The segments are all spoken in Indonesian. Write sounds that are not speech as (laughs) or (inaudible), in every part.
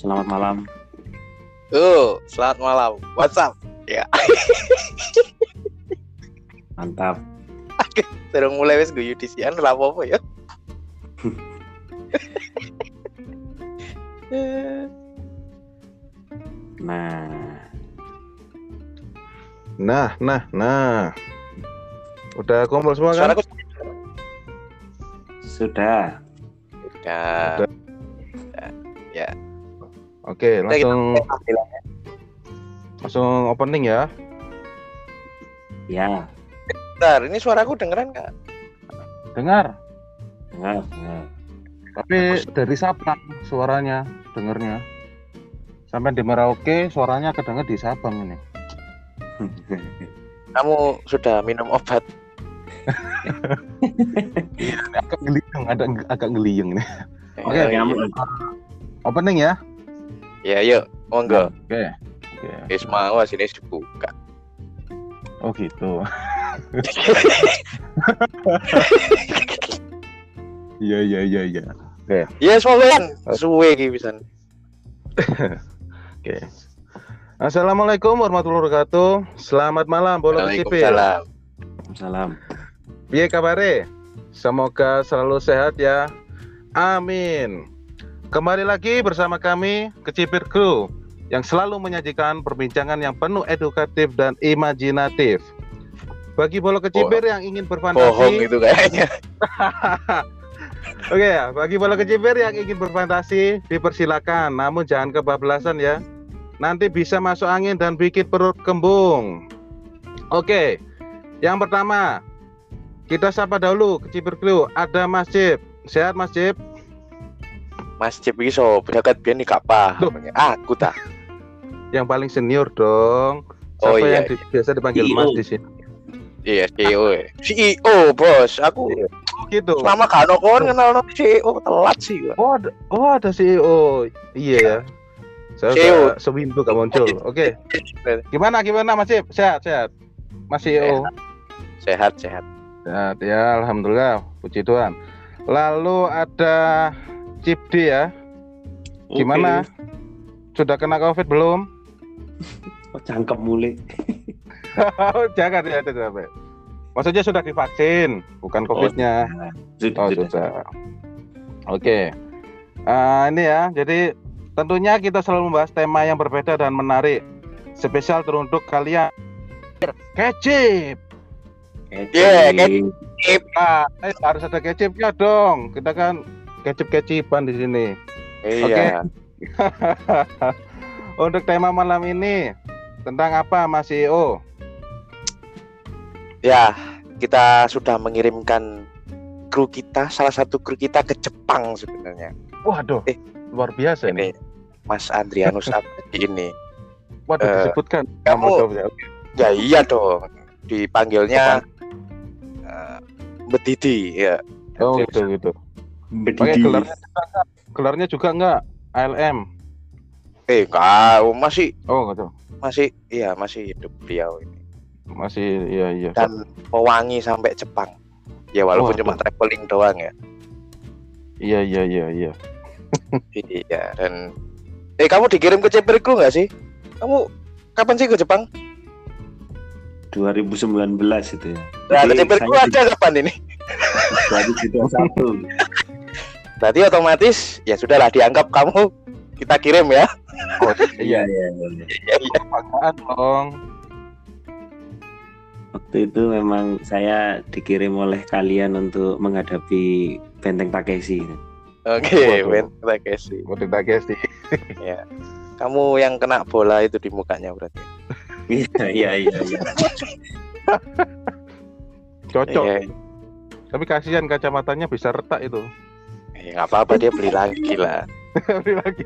Selamat malam. Oh, selamat malam. What's up? Ya, Mantap. terus mulai wis guyu disian lah apa ya. (laughs) Nah, Nah, nah, nah. Udah kumpul semua kan? Suaraku sudah. sudah. Oke, langsung tampilannya. langsung opening ya. Ya, Bentar, ini suaraku dengeran nggak? Dengar. dengar, dengar. Tapi dari Sabang suaranya, dengernya. Sampai di Merauke suaranya kedenger di Sabang ini. (laughs) Kamu sudah minum obat? Agak ngeliyeng, ada agak ngeliyeng nih. Oke, nyamuk. Opening ya. Ya, yuk, monggo. Oke. Oke. Wis mau sini dibuka. Oh gitu. Iya iya iya iya. Ya, soalnya suwe iki pisan. Oke. Assalamualaikum warahmatullahi wabarakatuh. Selamat malam Bolo Kecipir. Waalaikumsalam. Salam. Piye kabare? Semoga selalu sehat ya. Amin. Kembali lagi bersama kami Kecipir Crew yang selalu menyajikan perbincangan yang penuh edukatif dan imajinatif. Bagi bolo kecipir yang ingin Bohong berfantasi, itu kayaknya. (laughs) Oke ya, bagi bolo kecipir yang ingin berfantasi dipersilakan, namun jangan kebablasan ya. Nanti bisa masuk angin dan bikin perut kembung. Oke, yang pertama kita sapa dahulu kecipir crew. Ada Mas Cip, sehat Mas Cip? Mas Cip iki so berangkat biyen iki gak paham. Aku ta. Yang paling senior dong. Oh, Siapa iya, yang di- biasa dipanggil CEO. Mas di sini? Iya, CEO. CEO, Bos. Aku Oh, gitu. selama ono kon kenal no CEO telat sih gua. Oh, ada, oh ada CEO. Iya ya. Saya CEO. sewindu gak muncul. Oke. Gimana gimana Mas Cip? Sehat sehat. Mas CEO. Sehat, sehat. Sehat ya, alhamdulillah. Puji Tuhan. Lalu ada Cipdi ya. Gimana? Sudah kena Covid belum? Kok cangkem mulai? (laughs) Jangan ya, sampai. Maksudnya sudah divaksin, bukan Covidnya. Sudah, Oh, sudah. sudah. Oke. Eh, ini ya, jadi tentunya kita selalu membahas tema yang berbeda dan menarik. Spesial teruntuk kalian. Kecip. Yeah, Kecil. Nah, eh, harus ada kecipnya dong. Kita kan kecip-kecipan di sini. Iya. (laughs) Untuk tema malam ini tentang apa Mas CEO? Ya, kita sudah mengirimkan kru kita, salah satu kru kita ke Jepang sebenarnya. Waduh, Eh, luar biasa ini. Ini Mas Andrianus (laughs) Abadi ini. Waduh, eh, disebutkan. kamu-. Ya iya dong. Dipanggilnya eh, Bedidi ya. Oh gitu gitu. Pakai Bedidi. gelarnya juga enggak? Gelarnya juga enggak ALM. Eh, kau masih Oh gitu. masih iya masih hidup beliau ini. Masih iya iya. Dan pewangi sampai Jepang. Ya walaupun Waduh. cuma traveling doang ya. Iya iya iya iya. Iya dan eh kamu dikirim ke Ceperku nggak sih? Kamu kapan sih ke Jepang? 2019 itu ya. Nah, Ceperku saya ada kapan ini? di 2021. Berarti otomatis ya sudahlah dianggap kamu (laughs) kita kirim ya. Oh, Iya, (laughs) iya, iya. Iya iya. Apaan dong? Waktu itu memang saya dikirim oleh kalian untuk menghadapi Benteng Takeshi. Oke, Waduh. Ben, kita kasih. Mau ditagih sih. Kamu yang kena bola itu di mukanya berarti. Iya, iya, iya, iya. Cocok. Iya. Tapi kasihan kacamatanya bisa retak itu. Eh, nggak apa-apa dia beli lagi lah. (laughs) Beli lagi.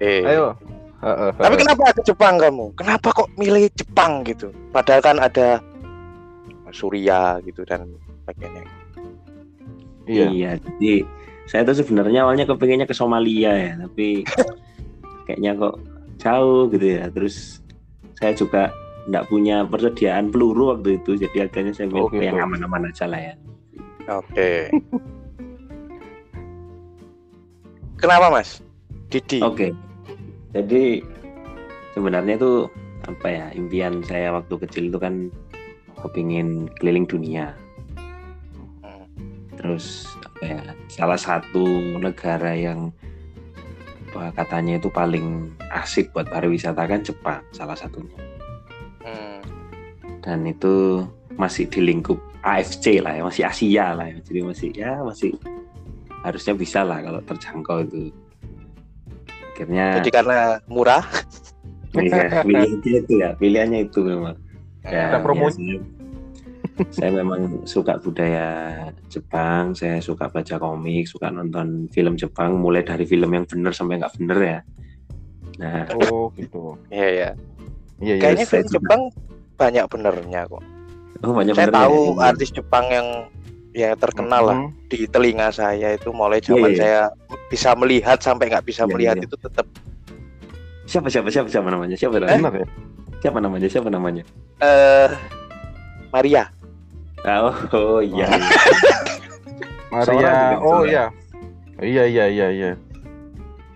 Eh, Ayo. Heeh, Tapi kenapa ke Jepang kamu? Kenapa kok milih Jepang gitu? Padahal kan ada Surya gitu dan sebagainya. Iya. Iya, jadi saya tuh sebenarnya awalnya kepengennya ke Somalia ya, tapi (laughs) kayaknya kok jauh gitu ya. Terus saya juga nggak punya persediaan peluru waktu itu, jadi akhirnya saya Oh, milih gitu. yang aman-aman aja lah ya. Oke. (laughs) Kenapa Mas? Didi. Oke, Jadi sebenarnya itu apa ya impian saya waktu kecil itu kan kepingin keliling dunia. Terus apa ya salah satu negara yang apa, katanya itu paling asik buat pariwisata kan Jepang salah satunya. Hmm. Dan itu masih di lingkup AFC lah ya masih Asia lah ya. Jadi masih ya masih harusnya bisa lah kalau terjangkau itu. Akhirnya Jadi karena murah. Iya, (laughs) pilihannya itu ya, pilihannya itu memang. Ya, Ada promo. ya, saya, saya memang suka budaya Jepang, saya suka baca komik, suka nonton film Jepang, mulai dari film yang bener sampai nggak bener ya. Nah, Oh gitu. Iya ya. Iya iya. Kayaknya film juga- Jepang banyak benernya kok. oh banyak Saya benernya tahu ya. artis Jepang yang ya terkenal lah Mhm. di telinga saya itu mulai zaman Iya, iya. saya bisa melihat sampai nggak bisa Iya, melihat iya. itu tetap Siapa siapa siapa siapa namanya? Siapa namanya? Benar ya. Siapa namanya? Siapa namanya? eh Maria. Ah, Oh, oh iya. (laughs) Maria. Oh iya. Iya iya iya iya.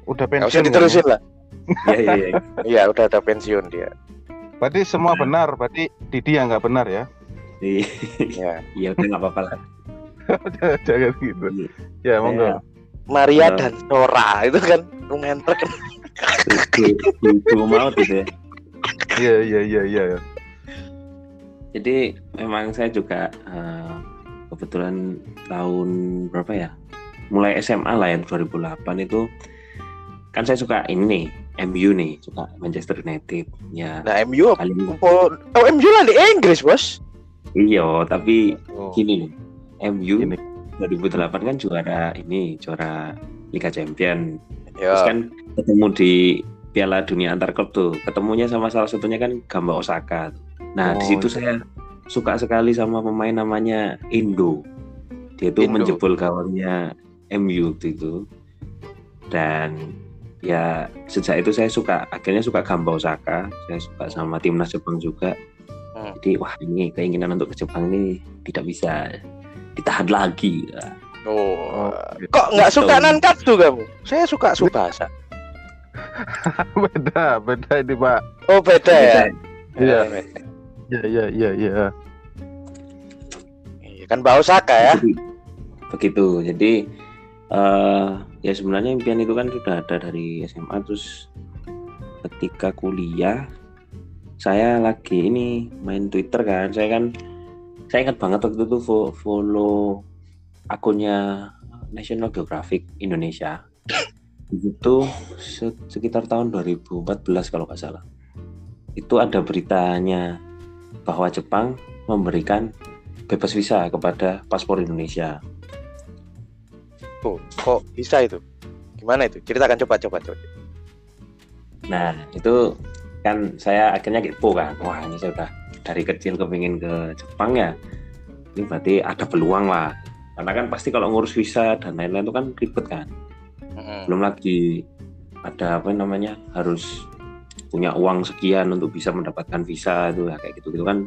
Udah Nggak usah pensiun. diterusin lah. (laughs) Iya iya. iya. (laughs) Iya udah ada pensiun dia. Berarti semua benar. Berarti Didi yang nggak benar ya. Iya, Ya. Iya, udah nggak apa-apa lah. Jangan gitu. Ya monggo. Maria Eh. dan Sora itu kan lumayan terkenal. Itu itu mau gitu ya. Iya iya iya iya. Jadi memang saya juga eh, kebetulan tahun berapa ya? Mulai SMA lah ya 2008 itu kan saya suka ini nih MU nih suka Manchester United ya Nah MU paling oh, oh MU lah di Inggris bos. iya tapi Oh. gini nih MU Gini. 2008 kan juara ini juara Liga Champion terus Ya. kan ketemu di Piala Dunia antar klub tuh ketemunya sama salah satunya kan Gamba Osaka nah di Oh, situ saya suka sekali sama pemain namanya Indo dia tuh Indo. menjebol gawangnya MU waktu itu dan ya sejak itu saya suka akhirnya suka Gamba Osaka saya suka sama timnas Jepang juga Hmm. jadi wah ini keinginan untuk ke Jepang ini tidak bisa ditahan lagi Oh. Oh, Kok nggak suka Betul. Nankatsu kamu? Saya suka Subasa. (laughs) beda beda ini Pak. Oh beda ya. Iya. Iya iya iya iya. Iya kan Mbak Osaka ya. Begitu jadi eh ya sebenarnya impian itu kan sudah ada dari SMA terus ketika kuliah saya lagi ini main Twitter kan saya kan saya ingat banget waktu itu fo- follow akunnya National Geographic Indonesia itu se- sekitar tahun 2014 kalau nggak salah itu ada beritanya bahwa Jepang memberikan bebas visa kepada paspor Indonesia Tuh, kok bisa itu? Gimana itu? Ceritakan coba coba coba. Nah itu kan saya akhirnya kepo kan, wah ini saya udah dari kecil kepingin ke Jepang ya, ini berarti ada peluang lah. Karena kan pasti kalau ngurus visa dan lain-lain itu kan ribet kan. Mm-mm. Belum lagi ada apa namanya harus punya uang sekian untuk bisa mendapatkan visa itu ya kayak gitu gitu kan.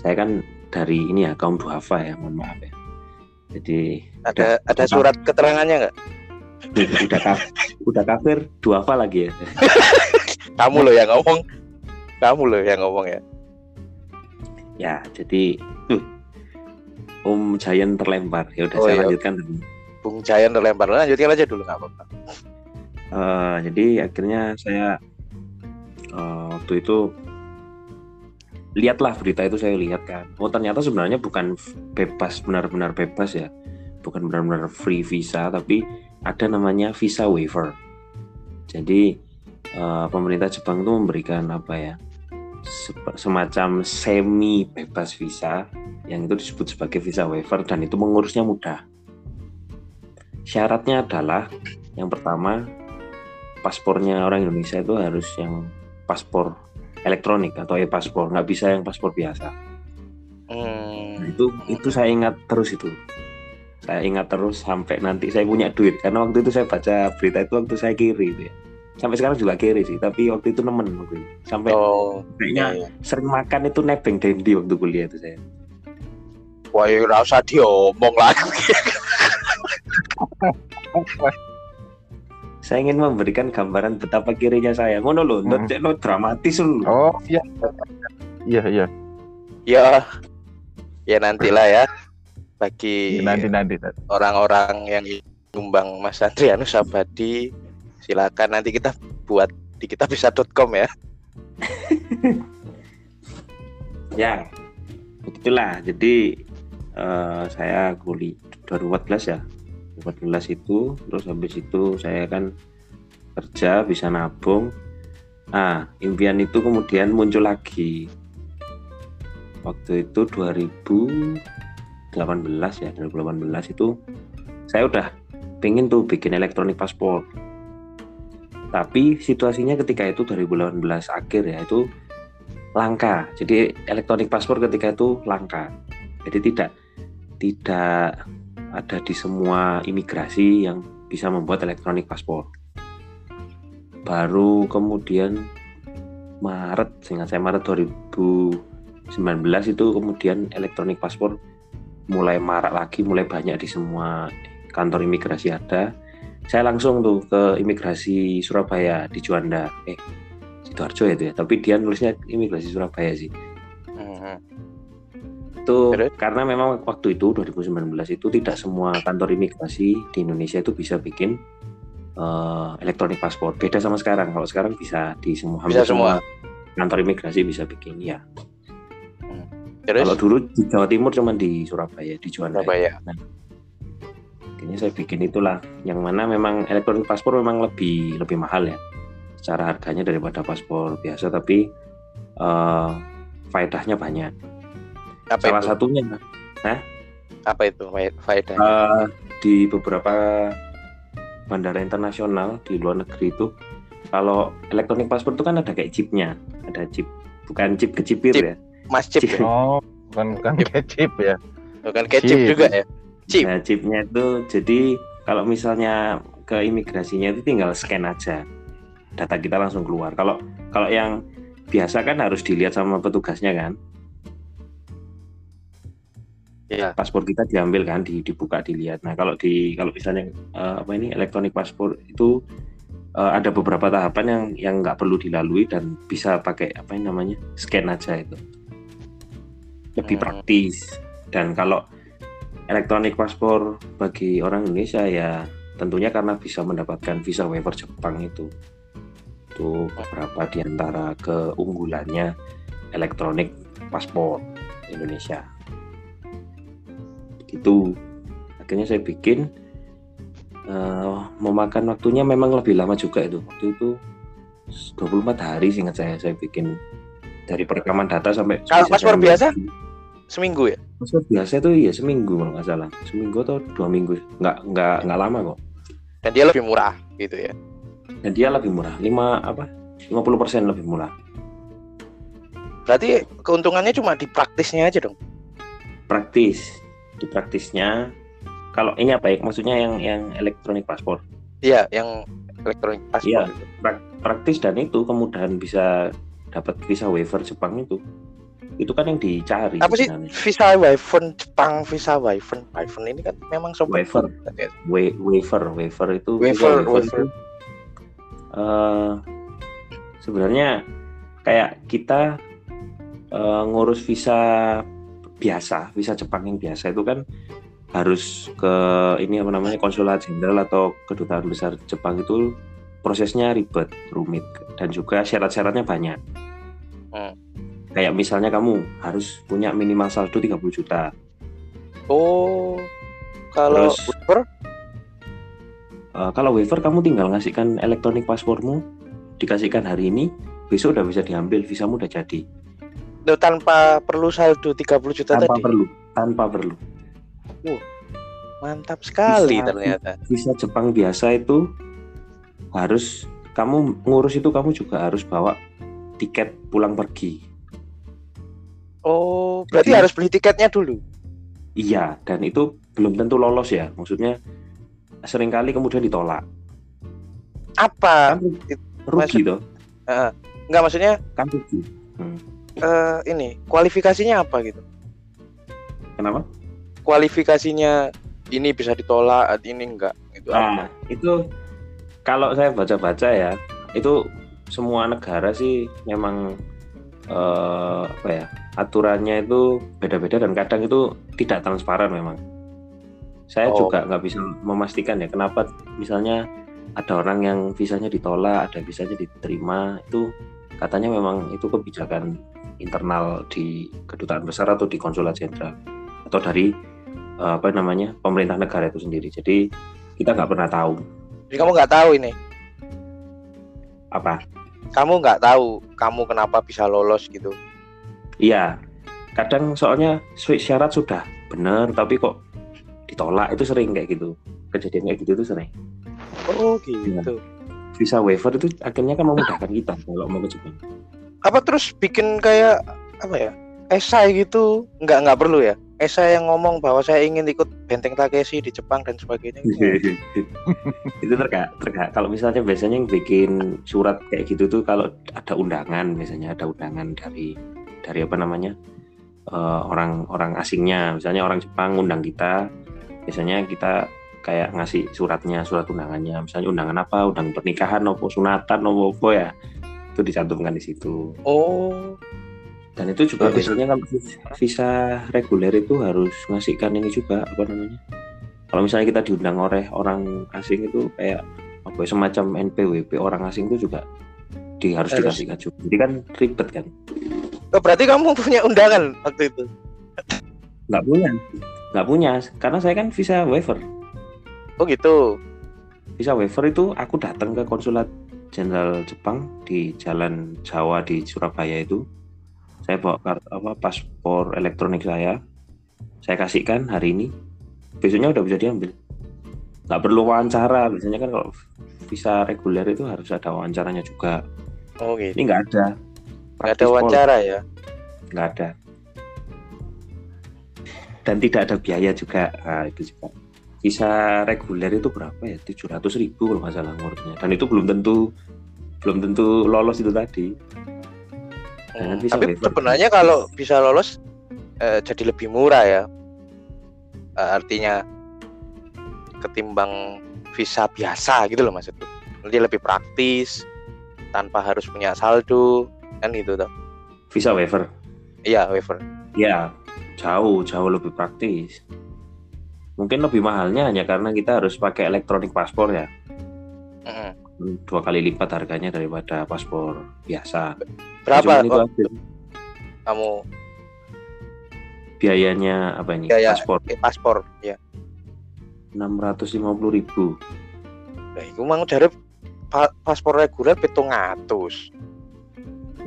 Saya kan dari ini ya kaum duafa ya, mohon maaf ya. Jadi Ada ada surat keterangannya nggak? udah kaf- udah kafir duafa lagi ya. (laughs) Kamu loh yang ngomong. Kamu loh yang ngomong ya. Ya, jadi uh, Om Giant terlempar. Ya udah Oh, saya iya. lanjutkan dulu. Bung Jayan terlempar. Lanjutkan aja dulu nggak apa-apa. Eh, jadi akhirnya saya eh, waktu itu lihatlah berita itu saya lihat kan. Oh ternyata sebenarnya bukan bebas benar-benar bebas ya, bukan benar-benar free visa, tapi ada namanya visa waiver. Jadi eh, pemerintah Jepang itu memberikan apa ya semacam semi bebas visa yang itu disebut sebagai visa waiver dan itu mengurusnya mudah. Syaratnya adalah yang pertama paspornya orang Indonesia itu harus yang paspor elektronik atau e-paspor, nggak bisa yang paspor biasa. Nah, Hmm. itu itu saya ingat terus itu. Saya ingat terus sampai nanti saya punya duit karena waktu itu saya baca berita itu waktu saya kiri itu ya. Sampai sekarang juga kiri sih, tapi waktu itu nemen itu. Sampai Oh, kayaknya iya, iya. sering makan itu nebeng dendi waktu kuliah itu saya. Wah, ya nggak usah diomong lagi. saya ingin memberikan gambaran betapa kirinya saya. Ngono lho, Hmm. hmm. no dramatis lho. Oh iya. Iya iya. Ya, ya nantilah ya. Bagi Nanti nanti. nanti. orang-orang yang nyumbang Mas Andrianus Abadi, silakan nanti kita buat di kitabisa.com ya. (laughs) Ya, begitulah. Jadi eh, saya kuliah 2014 ya. 2014 itu, terus habis itu saya kan kerja bisa nabung. Nah, impian itu kemudian muncul lagi. Waktu itu 2018 ya, 2018 itu saya udah pengen tuh bikin elektronik paspor. Tapi situasinya ketika itu 2018 akhir ya itu langka. Jadi elektronik paspor ketika itu langka. Jadi tidak tidak ada di semua imigrasi yang bisa membuat elektronik paspor. Baru kemudian Maret, seingat saya Maret 2019 itu kemudian elektronik paspor mulai marak lagi, mulai banyak di semua kantor imigrasi ada. Saya langsung tuh ke imigrasi Surabaya di Juanda. Eh, Sidoarjo itu ya, tapi dia nulisnya imigrasi Surabaya sih. Mhm. Itu Terus? karena memang waktu itu 2019 itu tidak semua kantor imigrasi di Indonesia itu bisa bikin eh, elektronik paspor. Beda sama sekarang. Kalau sekarang bisa di semua hampir Bisa semua. kantor imigrasi bisa bikin ya. Terus Kalau dulu di Jawa Timur cuma di Surabaya, di Juanda. Surabaya. Nah, akhirnya saya bikin itulah yang mana memang elektronik paspor memang lebih lebih mahal ya secara harganya daripada paspor biasa tapi eh faedahnya banyak. apa Salah itu? satunya Apa itu fa- faedah? eh, di beberapa bandara internasional di luar negeri itu kalau elektronik paspor itu kan ada kayak chipnya, ada chip bukan chip kecipir Chip. ya. Mas chip, chip. ya? Oh bukan bukan chip ya. bukan Chip. juga ya? Chip. Nah, chipnya itu jadi kalau misalnya ke imigrasinya itu tinggal scan aja. Data kita langsung keluar. Kalau kalau yang biasa kan harus dilihat sama petugasnya kan. Iya. Paspor kita diambil kan, di- dibuka dilihat. Nah, kalau di kalau misalnya eh, apa ini elektronik paspor itu eh, ada beberapa tahapan yang yang nggak perlu dilalui dan bisa pakai apa namanya scan aja itu. Lebih Hmm. praktis. Dan kalau elektronik paspor bagi orang Indonesia ya tentunya karena bisa mendapatkan visa waiver Jepang itu. Itu beberapa di antara keunggulannya elektronik paspor Indonesia. Gitu. Akhirnya saya bikin eh, memakan waktunya memang lebih lama juga itu. Waktu itu 24 hari seingat saya saya bikin dari perekaman data sampai Kalau paspor biasa? Seminggu ya? Paspor biasa itu iya seminggu kalau nggak salah. Seminggu atau dua minggu. Nggak nggak nggak lama kok. Dan dia lebih murah gitu ya. dan dia lebih murah. Lima apa? 50% lebih murah. Berarti keuntungannya cuma di praktisnya aja dong. praktis. Di praktisnya kalau ini apa ya? Maksudnya yang yang elektronik paspor. Iya, yang elektronik paspor Iya. Prak- praktis dan itu kemudahan bisa dapat visa waiver Jepang itu itu kan yang dicari Apa sih sebenarnya. visa waiver Jepang, visa waiver, waiver ini kan memang sobat Waiver. Wa- waiver waiver itu waiver. itu, eh, sebenarnya kayak kita eh, ngurus visa biasa visa Jepang yang biasa itu kan harus ke ini apa namanya konsulat jenderal atau kedutaan besar Jepang itu prosesnya ribet rumit dan juga syarat-syaratnya banyak Hmm. Kayak misalnya kamu harus punya minimal saldo 30 juta Oh, kalau Terus- waiver Eh, kalau waiver kamu tinggal ngasihkan elektronik paspormu dikasihkan hari ini besok udah bisa diambil visamu udah jadi itu tanpa perlu saldo 30 juta tanpa tadi. perlu tanpa perlu Mantap sekali Bisa. ternyata. visa Jepang biasa itu harus kamu ngurus itu kamu juga harus bawa tiket pulang pergi Oh, berarti Jadi- harus beli tiketnya dulu. iya dan itu belum tentu lolos ya maksudnya sering kali kemudian ditolak Apa? kan rugi toh Enggak maksudnya kan rugi eh, ini kualifikasinya apa gitu? kenapa Kualifikasinya ini bisa ditolak, ini enggak gitu. Nah, itu kalau saya baca-baca ya itu semua negara sih memang eh, apa ya aturannya itu beda-beda dan kadang itu tidak transparan memang. Saya Oh. juga nggak bisa memastikan ya kenapa misalnya ada orang yang visanya ditolak, ada visanya diterima itu katanya memang itu kebijakan internal di kedutaan besar atau di konsulat jenderal atau dari eh, apa namanya pemerintah negara itu sendiri. Jadi kita nggak pernah tahu Jadi kamu nggak tahu ini. apa Kamu nggak tahu kamu kenapa bisa lolos gitu. Iya, kadang soalnya sy- syarat sudah benar, tapi kok ditolak itu sering kayak gitu. Kejadian kayak gitu itu sering. Oh gitu. Visa waiver itu akhirnya kan memudahkan kita kalau mau ke Jepang. Apa terus bikin kayak apa ya? Esai gitu nggak nggak perlu ya? Esai yang ngomong bahwa saya ingin ikut benteng Takeshi di Jepang dan sebagainya. gitu. (laughs) itu terkait terkait kalau misalnya biasanya yang bikin surat kayak gitu tuh kalau ada undangan biasanya ada undangan dari dari apa namanya? Eh, orang orang asingnya. Misalnya orang Jepang undang kita biasanya kita kayak ngasih suratnya surat undangannya. Misalnya undangan apa? Undangan pernikahan nopo sunatan nopo apa ya? Itu dicantumkan di situ. Oh, dan itu juga biasanya kalau visa reguler itu harus ngasihkan ini juga apa namanya? Kalau misalnya kita diundang oleh orang asing itu kayak apa semacam NPWP orang asing itu juga di harus Harus. dikasihkan juga. Jadi kan ribet kan? Oh, berarti kamu punya undangan waktu itu. nggak punya. Nggak punya. Karena saya kan visa waiver. Oh gitu. visa waiver itu aku datang ke konsulat jenderal Jepang di Jalan Jawa di Surabaya itu saya bawa kart, apa paspor elektronik saya saya kasihkan hari ini. Besoknya udah bisa diambil. Nggak perlu wawancara. Biasanya kan kalau visa reguler itu harus ada wawancaranya juga. Oh gitu. ini nggak ada. Nggak ada pol, wawancara ya? nggak ada. Dan tidak ada biaya juga. Nah, itu juga. Visa reguler itu berapa ya? 700 ribu kalau nggak salah dan itu belum tentu belum tentu lolos itu tadi Jangan Hmm, bisa Tapi waiver. sebenarnya kalau bisa lolos eh, jadi lebih murah ya. Eh, artinya ketimbang visa biasa gitu loh maksudku. Nanti lebih praktis tanpa harus punya saldo kan gitu toh. visa waiver Iya, waiver. ya jauh jauh lebih praktis mungkin lebih mahalnya hanya karena kita harus pakai elektronik paspor ya Mm-mm. Dua kali lipat harganya daripada paspor biasa Berapa Cuman itu kamu biayanya apa ini Biaya. paspor pakai paspor? Ya. 650 ribu Lah iku mang jare pa- paspor reguler 700.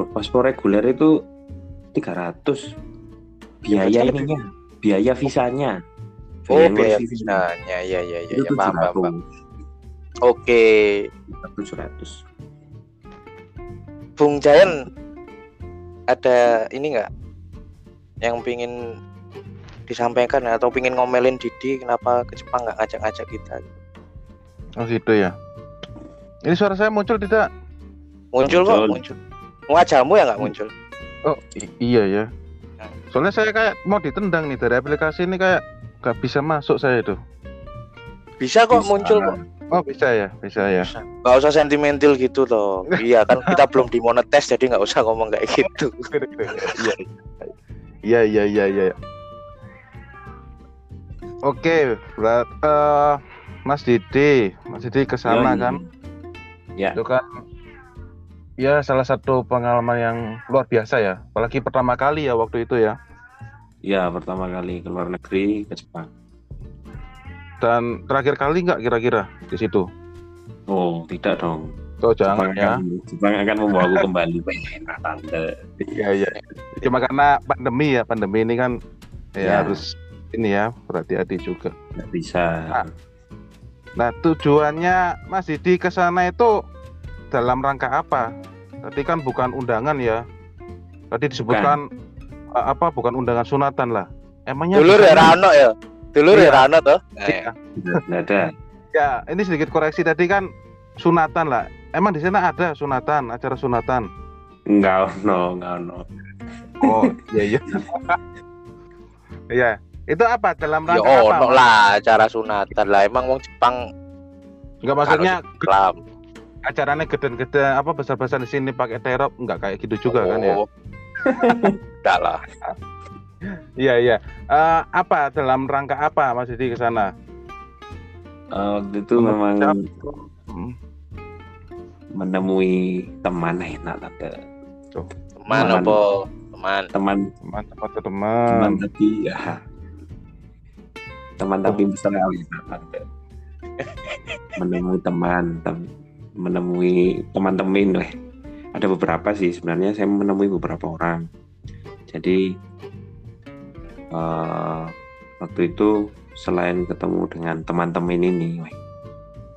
paspor reguler itu 300 biaya Ya, ininya biaya visanya Oh, biaya visanya. visanya. Ya ya ya itu ya paham, paham, paham. 700 Oke, 700 Bung Jayan ada ini enggak yang pingin disampaikan atau pingin ngomelin Didi kenapa ke Jepang nggak ngajak-ngajak kita? Oh gitu ya. Ini suara saya muncul tidak? Muncul kok, Muncul. muncul. Wajahmu ya nggak muncul? Oh i- iya ya. Soalnya saya kayak mau ditendang nih dari aplikasi ini kayak gak bisa masuk saya itu. Bisa kok Bisa. muncul kok. Oh bisa ya, bisa ya. Nggak usah sentimental gitu loh. (laughs) iya kan kita belum dimonetes jadi nggak usah ngomong kayak gitu. (laughs) Iya iya iya iya. iya. Oke, berat eh, Mas Didi, Mas Didi ke sana kan? ya Itu kan ya salah satu pengalaman yang luar biasa ya. Apalagi pertama kali ya waktu itu ya. ya pertama kali ke luar negeri ke Jepang Dan terakhir kali nggak kira-kira di situ? oh tidak dong Oh jangan Jepang ya. akan, Jepang akan membawaku kembali enak tante Iya iya. Cuma karena pandemi ya, pandemi ini kan ya, Ya. harus ini ya berhati-hati juga. nggak bisa Ah. Nah tujuannya Mas Didi ke sana itu dalam rangka apa? Tadi kan bukan undangan ya. Tadi disebutkan eh, apa? Bukan undangan sunatan lah. Emangnya Dulur di ya sana- Rano ya. Dulur ya Iya. Rano toh. Iya. nggak ada Ya, ini sedikit koreksi tadi kan sunatan lah. Emang di sana ada sunatan, acara sunatan. nggak no nggak no Oh, iya iya. (laughs) Iya. Itu apa dalam Ya rangka apa? ono lah acara sunatan lah. Emang wong Jepang Enggak maksudnya Islam. acaranya gede-gede apa besar-besar di sini pakai terop nggak kayak gitu juga kan ya? Oh. (laughs) Enggak lah. Iya iya. Eh, apa dalam rangka apa Mas Didi ke sana? Eh, waktu itu Menurut memang? Hmm. menemui teman enak tante Teman Teman. apa? Teman. teman Teman teman teman teman. tapi ya teman tapi mesra enak tante menemui teman tem- menemui teman-teman weh ada beberapa sih sebenarnya saya menemui beberapa orang jadi eh, waktu itu selain ketemu dengan teman-teman ini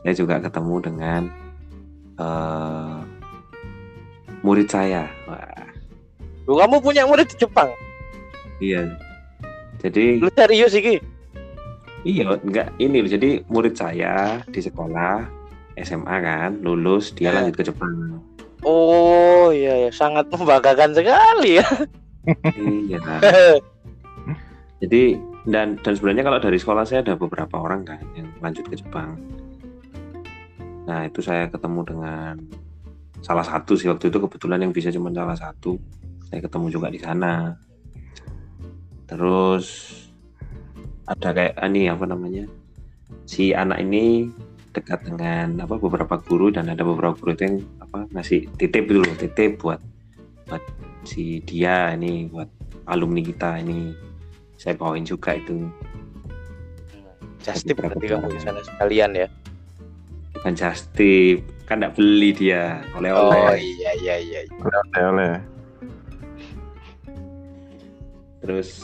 saya juga ketemu dengan eh, murid saya Wah, kamu punya murid di Jepang? iya jadi Lu serius iki? Iya, enggak ini loh. Jadi murid saya di sekolah SMA kan, lulus dia Ya. lanjut ke Jepang. Oh iya ya, sangat membanggakan sekali ya. iya. (laughs) Jadi dan dan sebenarnya kalau dari sekolah saya ada beberapa orang kan yang lanjut ke Jepang. Nah, itu saya ketemu dengan salah satu sih waktu itu kebetulan yang bisa cuma salah satu. Saya ketemu juga di sana. Terus ada kayak ah, ini apa namanya? Si anak ini dekat dengan apa beberapa guru dan ada beberapa guru itu yang apa ngasih titip dulu titip buat buat si dia ini buat alumni kita ini saya bawain juga itu Just tip berarti kamu di sana sekalian ya. bukan just tip kan nggak beli dia Oh oleh-oleh iya iya iya. iya. Oleh oleh. terus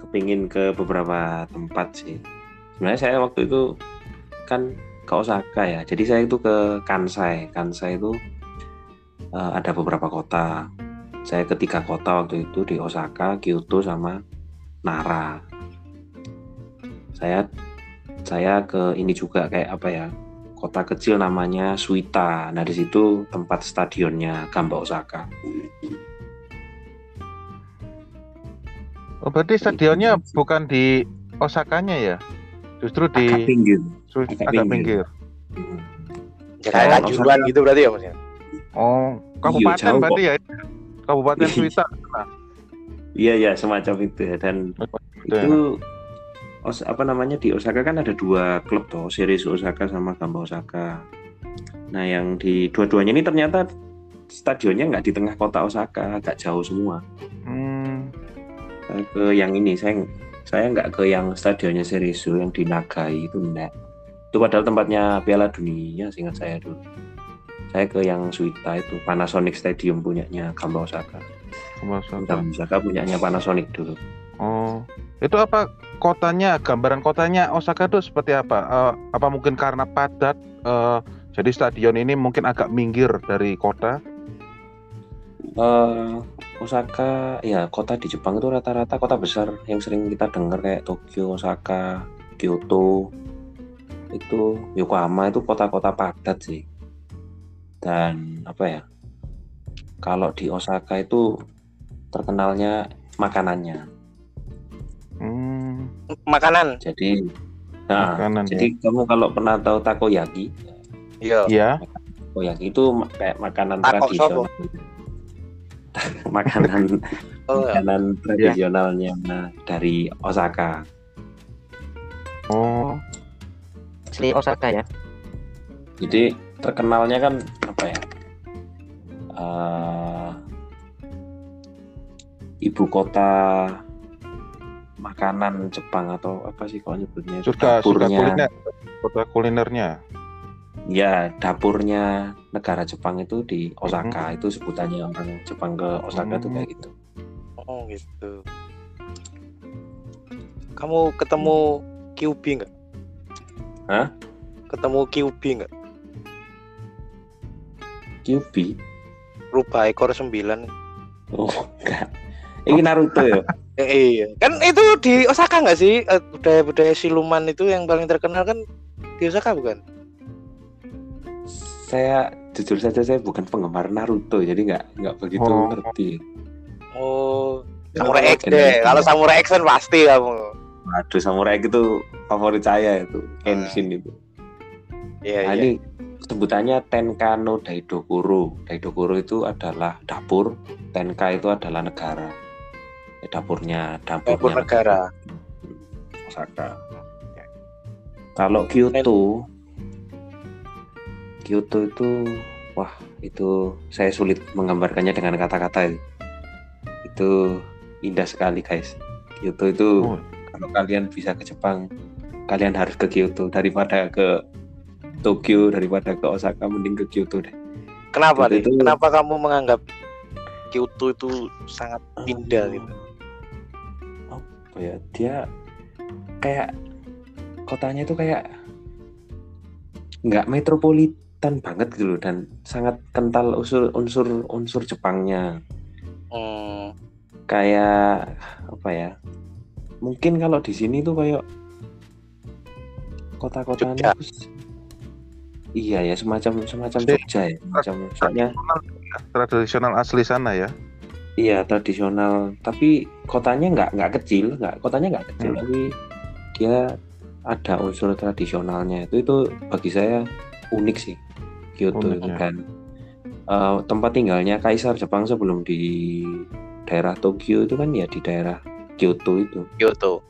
kepingin ke beberapa tempat sih sebenarnya saya waktu itu kan ke Osaka ya jadi saya itu ke Kansai Kansai itu eh, ada beberapa kota saya ke tiga kota waktu itu di Osaka Kyoto sama Nara saya saya ke ini juga kayak apa ya kota kecil namanya Suita nah di situ tempat stadionnya Gamba Osaka Oh, berarti stadionnya bukan di Osakanya ya? Justru di agak pinggir Su- agak agak pinggir. pinggir. Hmm. Ya kayak Oh, kanjuruan gitu berarti ya Mas ya. Oh, kabupaten jauh kok. berarti ya? Kabupaten Iya. (laughs) Suita. Iya ya semacam itu ya. dan Itu ya. itu Os- apa namanya di Osaka kan ada dua klub toh series Osaka sama Gamba Osaka. Nah yang di dua-duanya ini ternyata stadionnya nggak di tengah kota Osaka, agak jauh semua. Hmm, Saya ke yang ini saya saya nggak ke yang stadionnya Serisu yang di Nagai itu enggak. Itu padahal tempatnya Piala Dunia seingat saya dulu. Saya ke yang Suita itu Panasonic Stadium punyanya Gamba Osaka. Gamba Osaka punyanya Panasonic dulu. Oh, itu apa kotanya? Gambaran kotanya Osaka itu seperti apa? Eh, apa mungkin karena padat? eh, jadi stadion ini mungkin agak minggir dari kota. eh Osaka ya kota di Jepang itu rata-rata kota besar yang sering kita dengar kayak Tokyo, Osaka, Kyoto itu Yokohama itu kota-kota padat sih dan apa ya kalau di Osaka itu terkenalnya makanannya Hmm, Makanan. jadi nah makanan jadi kamu kalau pernah tahu takoyaki Iya. ya. takoyaki itu kayak makanan Tako tradisional (laughs) makanan Oh, ya. makanan tradisionalnya dari Osaka Oh, asli Osaka ya Jadi terkenalnya kan apa ya? eh, ibu kota makanan Jepang atau apa sih kalau nyebutnya? suka dapurnya, kuliner. Kota kulinernya. ya dapurnya negara Jepang itu di Osaka itu sebutannya orang Jepang ke Osaka tuh Hmm. kayak gitu. Oh gitu. Kamu ketemu QB nggak? Hah? Ketemu QB nggak? QB? Rubah ekor sembilan. Oh (laughs) enggak. Ini Naruto ya? Eh, (laughs) iya. Kan itu di Osaka nggak sih? Eh, Budaya-budaya siluman itu yang paling terkenal kan di Osaka bukan? Saya jujur saja saya bukan penggemar Naruto jadi nggak nggak begitu Oh. ngerti. Oh, Samurai X kalau deh. Kalau Samurai X kan pasti kamu. Waduh, Samurai X itu favorit saya itu, Kenshin itu. Iya, Nah, iya. ini sebutannya Tenkano Daidokuro. Daidokuro itu adalah dapur, Tenka itu adalah negara. Ya, dapurnya, dapurnya Dapur negara. Osaka. Kalau Kyoto, Kyoto itu, wah itu saya sulit menggambarkannya dengan kata-kata. Itu indah sekali guys. Kyoto itu Oh. kalau kalian bisa ke Jepang, kalian harus ke Kyoto daripada ke Tokyo daripada ke Osaka mending ke Kyoto deh. Kenapa Kyoto nih? itu- Kenapa kamu menganggap Kyoto itu sangat indah gitu? Apa ya? Dia kayak kotanya itu kayak nggak metropolitan banget gitu loh dan sangat kental unsur unsur unsur Jepangnya. Hmm, Kayak apa ya? Mungkin kalau di sini tuh kayak s- Iya ya semacam semacam Jogja ya, semacam soalnya Tradisional asli sana ya. Iya tradisional, tapi kotanya nggak nggak kecil, nggak kotanya nggak kecil, Hmm. tapi dia ada unsur tradisionalnya itu itu bagi saya unik sih Kyoto Unik, itu ya. kan Eh, tempat tinggalnya Kaisar Jepang sebelum di daerah Tokyo itu kan ya di daerah Kyoto itu. Kyoto.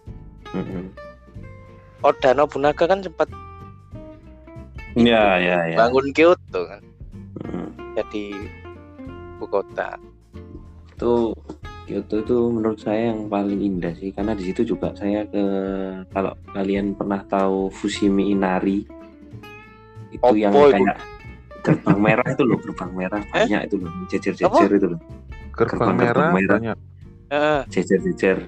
Mm-mm. Oda Nobunaga kan sempat Iya iya iya. bangun Kyoto kan, Mm. jadi ibu kota. Itu Kyoto itu menurut saya yang paling indah sih karena di situ juga saya ke kalau kalian pernah tahu Fushimi Inari itu Opo yang itu? kayak gerbang merah itu loh gerbang merah banyak itu loh jejer-jejer itu loh Gerbang Gerbang merah, merah. banyak. Heeh. jejer-jejer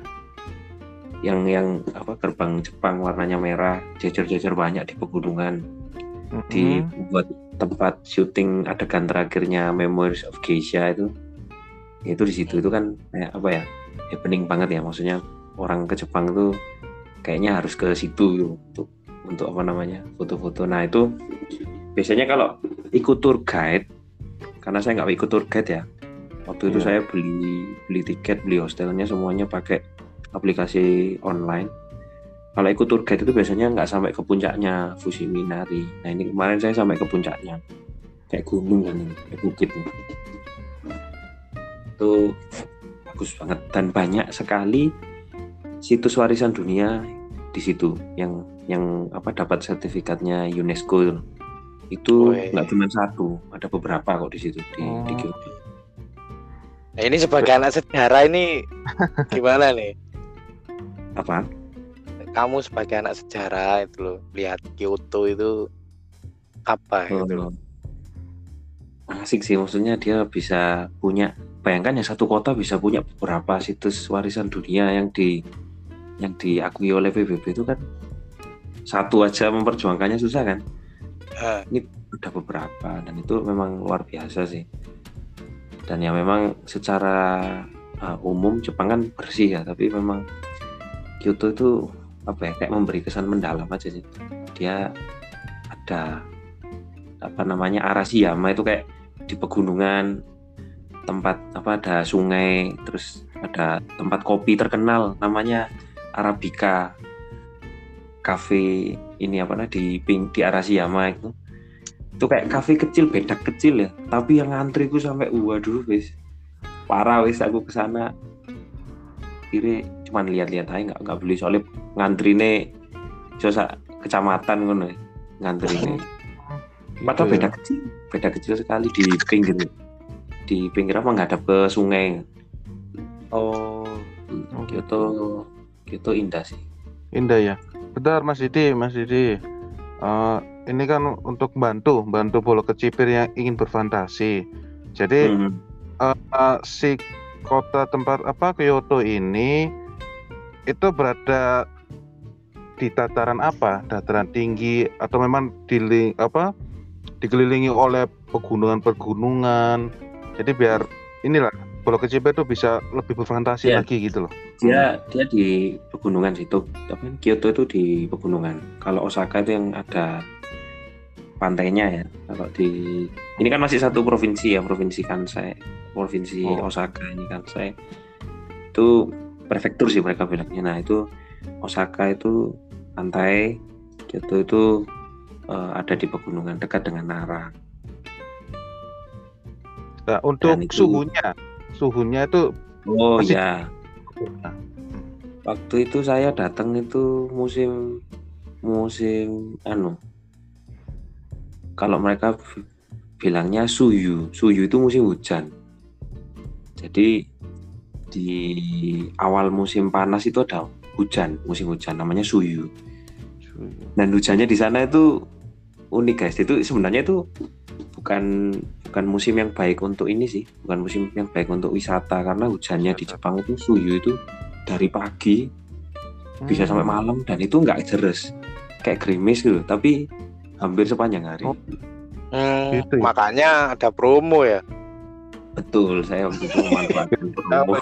yang yang apa gerbang Jepang warnanya merah jejer-jejer banyak di pegunungan Mm-mm. dibuat tempat syuting adegan terakhirnya Memories of Geisha itu itu di situ itu kan kayak apa ya happening banget ya maksudnya orang ke Jepang itu kayaknya harus ke situ gitu, untuk untuk apa namanya foto-foto nah itu biasanya kalau ikut tour guide karena saya nggak ikut tour guide ya waktu itu Iya. saya beli beli tiket beli hostelnya semuanya pakai aplikasi online kalau ikut tour guide itu biasanya nggak sampai ke puncaknya Fushimi Inari. Nah ini kemarin saya sampai ke puncaknya, kayak gunung kan, ini, kayak bukit. Itu bagus banget dan banyak sekali situs warisan dunia di situ yang yang apa dapat sertifikatnya UNESCO itu. Nggak cuma satu, ada beberapa kok di situ di, di Oh. Kyoto. Nah, ini sebagai anak sejarah ini (laughs) gimana nih? Apa? Kamu sebagai anak sejarah itu loh, lihat Kyoto itu apa gitu loh. asik sih maksudnya dia bisa punya bayangkan ya satu kota bisa punya beberapa situs warisan dunia yang di yang diakui oleh PBB itu kan satu aja memperjuangkannya susah kan? Ini udah beberapa dan itu memang luar biasa sih. Dan ya memang secara uh, umum Jepang kan bersih ya tapi memang Kyoto itu apa ya kayak memberi kesan mendalam aja sih. Dia ada apa namanya Arashiyama itu kayak di pegunungan tempat apa ada sungai terus ada tempat kopi terkenal namanya Arabica cafe. Ini apa namanya di ping di Arashiyama itu. Itu kayak kafe kecil bedak kecil ya. Tapi yang ngantri ku sampai waduh wis. Parah wis aku ke sana kiri cuman lihat-lihat aja nggak nggak beli. Soalnya ngantrine sosa kecamatan ngantrine. (laughs) Padahal Gitu ya. beda kecil beda kecil sekali di pinggir di pinggir apa nggak ada ke sungai Oh, Kyoto Kyoto indah sih Indah ya. Bentar Mas Didi, Mas Didi. Eh, ini kan untuk bantu, bantu bola kecipir yang ingin berfantasi. Jadi Hmm. eh, si kota tempat apa Kyoto ini itu berada di dataran apa? Dataran tinggi atau memang di apa dikelilingi oleh pegunungan-pegunungan. Jadi biar inilah bola kecipir itu bisa lebih berfantasi Iya. lagi gitu loh. dia dia di pegunungan situ tapi Kyoto itu di pegunungan kalau Osaka itu yang ada pantainya ya kalau di ini kan masih satu provinsi ya provinsi Kansai provinsi Oh. Osaka ini Kansai itu prefektur sih mereka bilangnya nah itu Osaka itu pantai Kyoto itu eh, ada di pegunungan dekat dengan Nara. Nah, untuk Dan itu- suhunya, suhunya itu Oh Masih- ya, waktu itu saya datang itu musim musim anu. Kalau mereka bilangnya suyu, suyu itu musim hujan. Jadi di awal musim panas itu ada hujan, musim hujan namanya suyu. Dan hujannya di sana itu unik guys. Itu sebenarnya itu bukan bukan musim yang baik untuk ini sih, bukan musim yang baik untuk wisata karena hujannya di Jepang itu suyu itu dari pagi bisa Hmm. sampai malam dan itu nggak deres kayak gerimis gitu tapi hampir sepanjang hari Oh. Hmm, Gitu ya? makanya ada promo ya. betul saya waktu itu memanfaatkan promo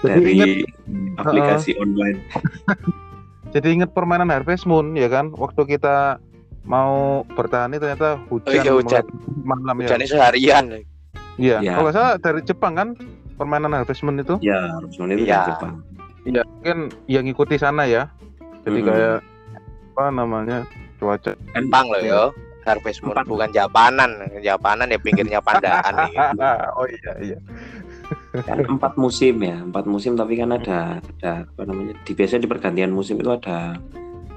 dari aplikasi online (laughs) Jadi ingat permainan Harvest Moon ya kan? Waktu kita mau bertani ternyata hujan, iya, hujan. malam ya. Hujannya seharian. Iya. Ya. Kalau nggak salah dari Jepang kan permainan Harvest Moon itu ya Rusmon itu Iya. dari Jepang mungkin yang ngikuti sana ya. Jadi Mm-mm. kayak apa namanya cuaca. Jepang loh ya. Harvest Moon Empat. bukan Japanan. Japanan ya pinggirnya pandaan nih. (laughs) oh iya iya. kan empat musim ya empat musim tapi kan ada ada apa namanya di biasanya di pergantian musim itu ada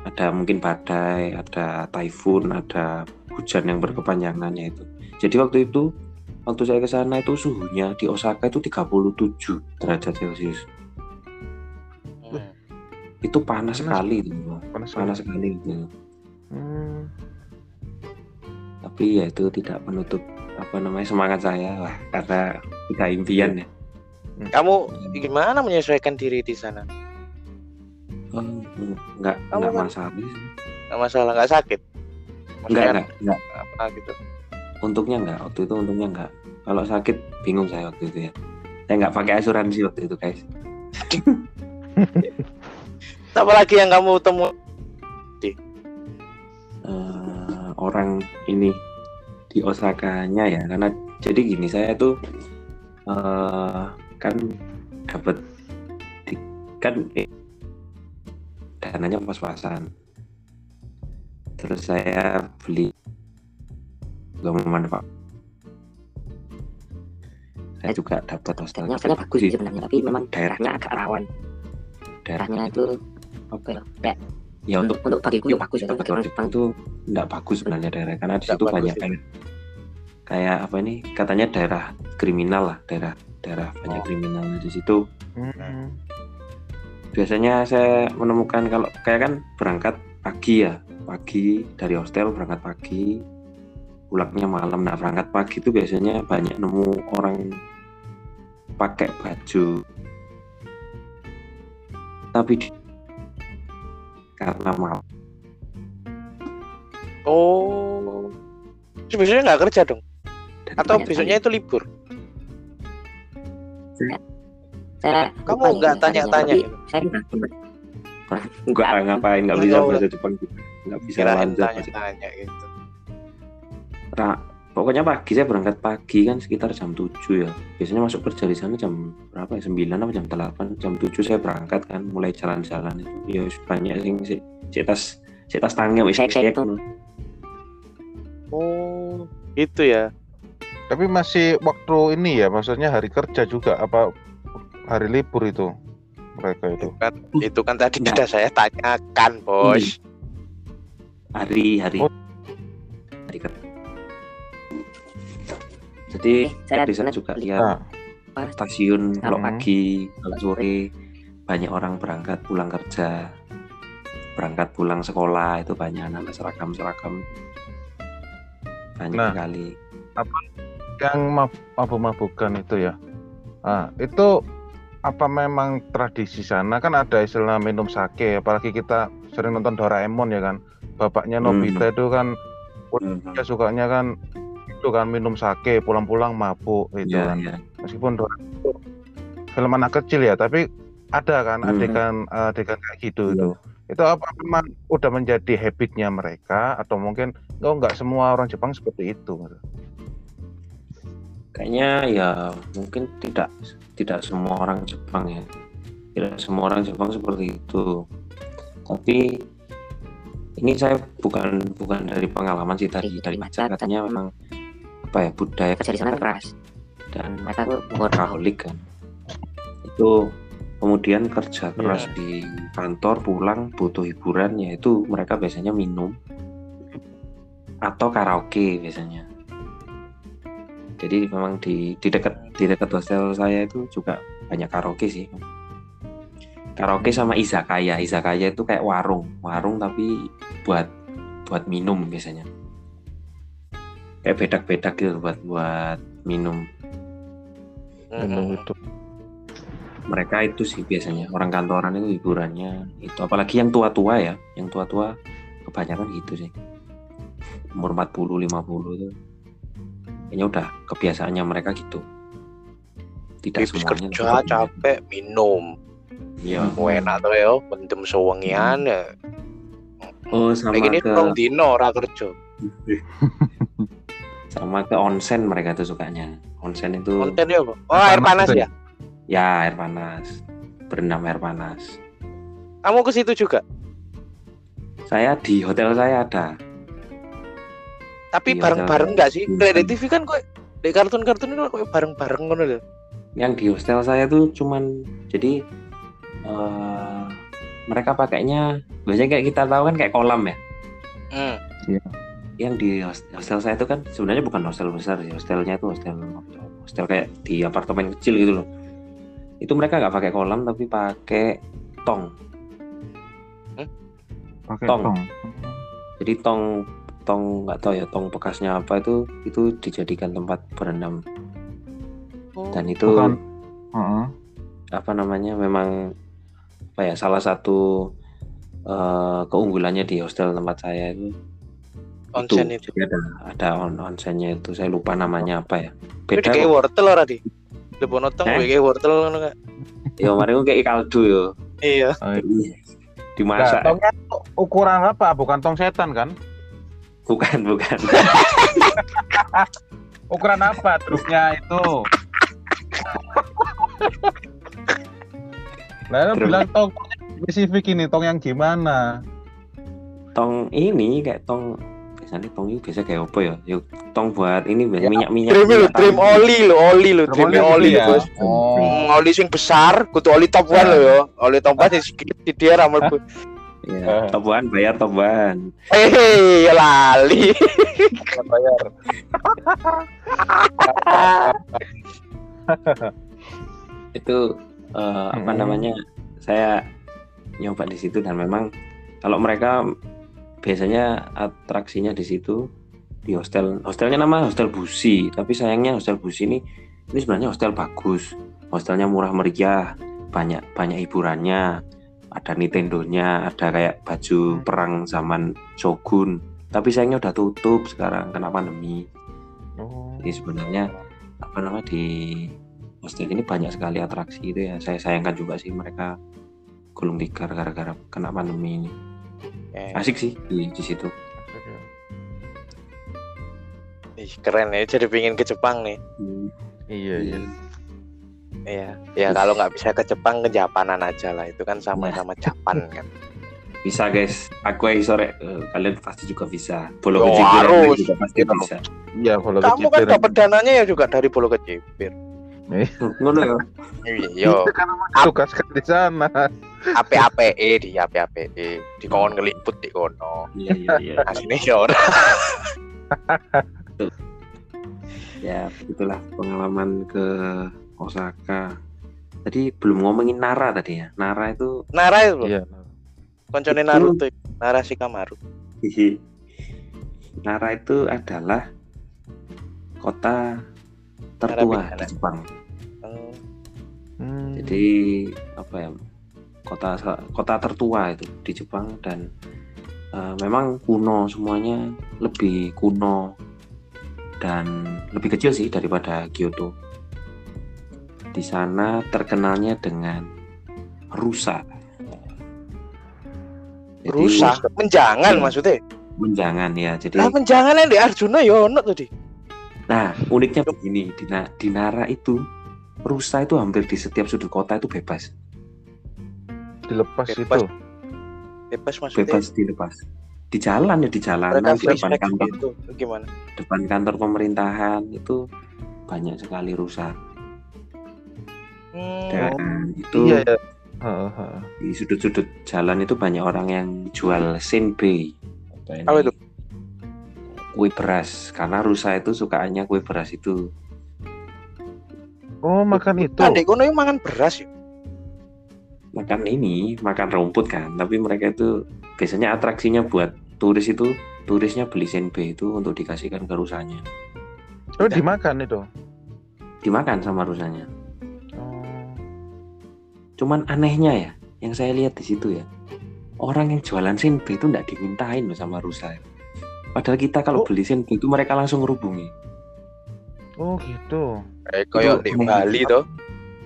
ada mungkin badai ada typhoon ada hujan yang berkepanjangannya itu jadi waktu itu waktu saya ke sana itu suhunya di Osaka itu 37 derajat celcius Hmm. itu panas Panas. sekali itu Panas panas sekali itu Hmm. tapi ya itu tidak menutup apa namanya semangat saya lah karena kita impian ya Kamu gimana menyesuaikan diri di sana? Oh, nggak Kamu nggak kan- masalah sih. Nggak masalah, nggak sakit? nggak Maksudnya nggak nggak apa gitu? untungnya nggak waktu itu untungnya nggak kalau sakit bingung saya waktu itu ya saya nggak pakai asuransi waktu itu guys (laughs) Apa lagi yang kamu temu? Eh, orang ini di Osakanya ya karena jadi gini saya tuh eh, kan dapat kan eh, dananya pas-pasan terus saya beli juga memanfaat saya juga dapat hostel Hostelnya hostelnya bagus sih sebenarnya, tapi memang daerahnya agak rawan. daerah Daerahnya itu apa ya? Kayak ya untuk untuk bagiku ya bagus ya, orang Jepang itu tidak bagus sebenarnya daerah karena di situ banyak ya. kayak kayak apa ini katanya daerah kriminal lah daerah daerah banyak Oh. kriminal di situ Hmm. Biasanya saya menemukan kalau kayak kan berangkat pagi ya pagi dari hostel berangkat pagi pulangnya malam nah berangkat pagi itu biasanya banyak nemu orang pakai baju tapi karena malam Oh, besoknya nggak kerja dong? dan Atau besoknya itu libur? saya Kamu lupa ya nggak tanya-tanya saya nggak nggak ngapain nggak bisa bahasa Jepang juga nggak bisa lanjut tanya-tanya gitu. Nah, pokoknya pagi saya berangkat pagi kan sekitar jam 7 ya. Biasanya masuk kerja di sana jam berapa ya? 9 apa jam 8? Jam 7 saya berangkat kan mulai jalan-jalan itu. Ya banyak sing si, si tas si tas tangnya wis tuh. Oh, itu ya. Tapi masih waktu ini ya, maksudnya hari kerja juga apa hari libur itu mereka itu. Kan, itu kan tadi (laughs) sudah saya tanyakan, bos. Hari hari Oh. hari kerja. Jadi Eh, saya di sana juga lihat Nah, stasiun kalau Hmm. pagi, kalau sore banyak orang berangkat pulang kerja, berangkat pulang sekolah itu banyak anak seragam seragam banyak Nah. sekali. yang mab mabuk-mabukan itu ya. Ah, itu apa memang tradisi sana kan ada istilah minum sake, apalagi kita sering nonton Doraemon ya kan. Bapaknya Nobita itu kan Hmm. dia sukanya kan itu kan minum sake, pulang-pulang mabuk gitu Ya, kan. ya. Meskipun Doraemon film anak kecil ya, tapi ada kan Hmm. adegan adegan kayak gitu Iya. itu. Itu apa memang udah menjadi habitnya mereka atau mungkin oh, nggak semua orang Jepang seperti itu? Kayaknya ya mungkin tidak tidak semua orang Jepang ya. Tidak semua orang Jepang seperti itu. Tapi ini saya bukan bukan dari pengalaman sih dari dari baca katanya memang apa ya budaya kerja di sana keras. dan mereka workaholic kan. Itu kemudian kerja keras di kantor pulang butuh hiburan yaitu mereka biasanya minum atau karaoke biasanya jadi memang di di dekat di dekat hostel saya itu juga banyak karaoke sih. Karaoke sama izakaya. Izakaya itu kayak warung. Warung tapi buat buat minum biasanya. Kayak bedak-bedak gitu buat buat minum. Minum Mm-mm. itu. mereka itu sih biasanya. Orang kantoran itu hiburannya itu. Apalagi yang tua-tua ya. Yang tua-tua kebanyakan gitu sih. Umur 40 50 itu kayaknya udah kebiasaannya mereka gitu. Tidak Habis semuanya kerja tapi- capek minum. Iya. mau enak tuh ya mendem sewengian ya. Oh sama gini ke tolong dino ora kerja. (laughs) Sama ke onsen mereka tuh sukanya. Onsen itu kontennya apa? Oh Air air panas panas ya? Ya air panas. Berendam air panas. Kamu ke situ juga? Saya di hotel saya ada tapi Iya, bareng-bareng jalan. nggak sih Iya. Kayak di TV kan kok di kartun-kartun itu kok bareng-bareng ngono lho yang di hostel saya tuh cuman jadi eh, mereka pakainya biasanya kayak kita tahu kan kayak kolam ya hmm. yang di hos- hostel saya itu kan sebenarnya bukan hostel besar sih hostelnya itu hostel hostel kayak di apartemen kecil gitu loh itu mereka nggak pakai kolam tapi pakai tong Pakai Tong. tong. jadi tong tong nggak tahu ya tong bekasnya apa itu itu dijadikan tempat berendam dan itu Bukan. Heeh. apa namanya memang apa ya salah satu eh, keunggulannya di hostel tempat saya itu onsen itu Jadi ada ada on onsennya itu saya lupa namanya apa ya itu beda kayak kok. wortel ora di Lebono tong Eh? kayak wortel ngono kak ya kemarin itu kayak kaldu yo iya Oh, iya. dimasak Nah, tongnya ukuran apa? Bukan tong setan kan? Bukan bukan (laughs) Ukuran apa truknya itu? Lalu Truk. bilang tong spesifik ini tong yang gimana? tong ini kayak tong biasanya tong itu biasa kayak apa ya yuk tong buat ini Ya, minyak minyak trim lo trim oli lo oli lo trim oli ya. bos Oh. Hmm, oli sing besar kudu oli top one lo yo oli top one sing sedikit di dia ramal ya tobuan bayar tobuan hehe ya lali. Bayar. (laughs) itu eh, apa Mm-mm. namanya saya nyoba di situ dan memang kalau mereka biasanya atraksinya di situ di hostel. Hostelnya nama hostel Busi tapi sayangnya hostel Busi ini ini sebenarnya hostel bagus. Hostelnya murah meriah banyak banyak hiburannya ada Nintendo-nya ada kayak baju perang zaman Shogun. Tapi sayangnya udah tutup sekarang kena pandemi. Oh. jadi sebenarnya apa namanya di hostel ini banyak sekali atraksi itu ya. Saya sayangkan juga sih mereka gulung tikar gara-gara kena pandemi ini. Eh, asik sih di, di situ. Ih, keren ya jadi pingin ke Jepang nih. Iya iya. Iya, ya kalau nggak bisa ke Jepang ke Japanan aja lah. Itu kan sama-sama Japan (laughs) kan. bisa guys aku yang sore eh, kalian pasti juga bisa bolo Yo, kecil harus. juga pasti Iya. bisa Iya kalau Kamu kan dapat dananya ya juga dari Pulau Kecipir. ngono ya Yo, tugas kan di sana. ape-ape di ape-ape di kon ngeliput di kono. iya iya iya (laughs) Asine ya ora. ya itulah pengalaman ke Osaka tadi belum ngomongin Nara tadi ya Nara itu Nara itu, Iya. koncone Naruto, Nara Shikamaru. Nara itu adalah kota tertua di Jepang. Hmm, Hmm. Jadi apa ya? Kota kota tertua itu di Jepang dan eh, memang kuno semuanya lebih kuno dan lebih kecil sih daripada Kyoto. Di sana terkenalnya dengan rusa. Jadi, rusak, menjangan Iya. maksudnya. Menjangan ya. Jadi Lah menjangan yang di Arjuna ya ono tadi. Nah, uniknya begini, di, Na- di Nara itu rusa itu hampir di setiap sudut kota itu bebas, Dilepas Bebas. itu. Bebas maksudnya. bebas dilepas. di jalan ya di jalanan di depan kantor gitu gimana depan kantor pemerintahan itu banyak sekali rusak hmm, dan itu Iya ya. Heeh, heeh. di sudut-sudut jalan itu banyak orang yang jual senbei apa ini? Apa itu? kue beras karena rusa itu sukaannya kue beras itu Oh, makan itu. Dek kono yang mangan beras ya makan ini makan rumput kan tapi mereka itu biasanya atraksinya buat turis itu turisnya beli senbei itu untuk dikasihkan ke rusanya Oh, dimakan itu. dimakan sama rusanya. Cuman anehnya ya yang saya lihat di situ ya orang yang jualan senbei itu nggak dimintain loh sama rusa padahal kita kalau Oh. beli senbei itu mereka langsung ngerubungi. Oh, gitu. eh koyo di Itu- Bali toh.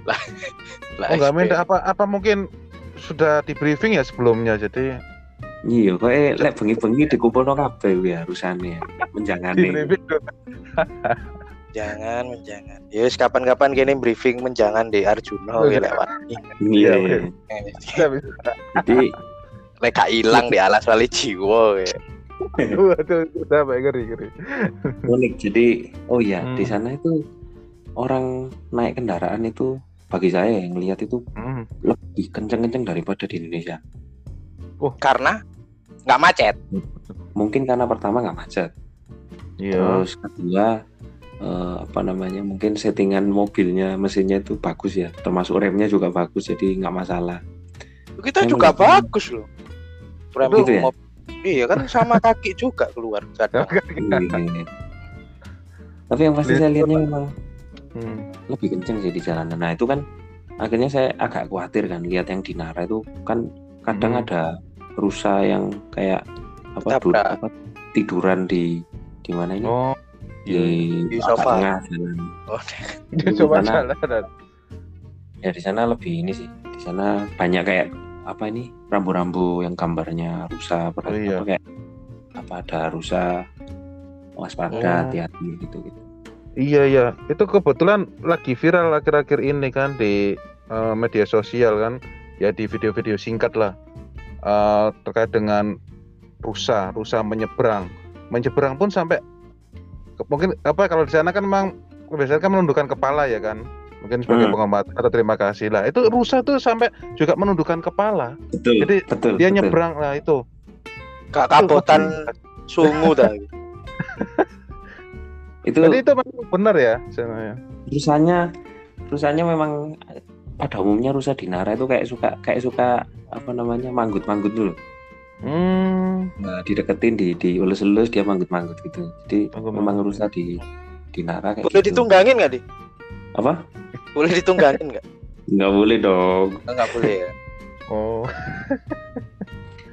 Lah lah Oh, nggak minta apa apa mungkin sudah di briefing ya sebelumnya jadi iya kok eh lek bengi-bengi dikumpulno kabeh ya rusane ya di menjangane (laughs) briefing tuh. jangan menjangan yes kapan-kapan gini briefing menjangan di Arjuna Oh, oh, iya. lewat iya Iya, iya. Bisa. jadi lek gak hilang di alas wali jiwa ya. Waduh, udah baik unik jadi oh ya Hmm. di sana itu orang naik kendaraan itu bagi saya yang lihat itu Hmm. lebih kenceng-kenceng daripada di Indonesia karena nggak macet mungkin karena pertama nggak macet Iya. terus kedua eh, apa namanya mungkin settingan mobilnya mesinnya itu bagus ya termasuk remnya juga bagus jadi nggak masalah kita Emang juga gitu. bagus loh rem Gitu ya? mob- iya kan sama kaki juga keluar kadang Iya. tapi yang pasti saya lihatnya memang Hmm. lebih kenceng sih di jalanan nah itu kan akhirnya saya agak khawatir kan lihat yang di Nara itu kan kadang Hmm. ada rusa yang kayak apa, du- Tabrak. apa, tiduran di di mana ini Oh, di, Di sofa. tengah jalan. oh, dia Di coba sana- ya di sana lebih ini sih di sana banyak kayak apa ini rambu-rambu yang gambarnya rusa Oh, iya. apa kayak apa ada rusa waspada Oh. hati-hati gitu gitu Iya iya, itu kebetulan lagi viral akhir-akhir ini kan di eh, media sosial kan, ya di video-video singkat lah eh, terkait dengan rusa, rusa menyeberang, menyeberang pun sampai mungkin apa kalau di sana kan memang biasanya kan menundukkan kepala ya kan, mungkin sebagai Hmm. atau terima kasih lah. Itu rusa tuh sampai juga menundukkan kepala, betul Jadi betul dia betul. nyebrang lah itu. gak kabotan sungu dah (laughs) itu Jadi itu memang benar ya sebenarnya. rusanya rusanya memang pada umumnya rusa di Nara itu kayak suka kayak suka apa namanya manggut-manggut dulu Hmm, nah, dideketin di di elus-elus dia manggut-manggut gitu. Jadi Manggut-manggut. memang rusa di di Nara kayak boleh gitu. ditunggangin nggak di? Apa? Boleh ditunggangin nggak? Nggak boleh dong. Nggak boleh ya? Oh.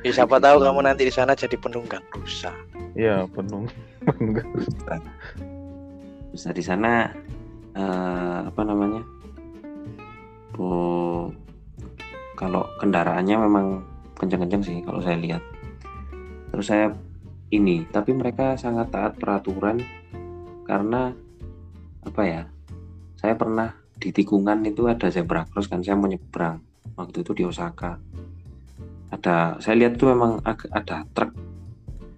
Ya, siapa tahu kamu nanti di sana jadi penunggang rusa. Iya penuh. (laughs) Terus di sana eh, apa namanya? Oh, kalau kendaraannya memang kenceng-kenceng sih kalau saya lihat. Terus saya ini, tapi mereka sangat taat peraturan karena apa ya? Saya pernah di tikungan itu ada zebra cross kan saya mau nyebrang waktu itu di Osaka. Ada saya lihat tuh memang ada truk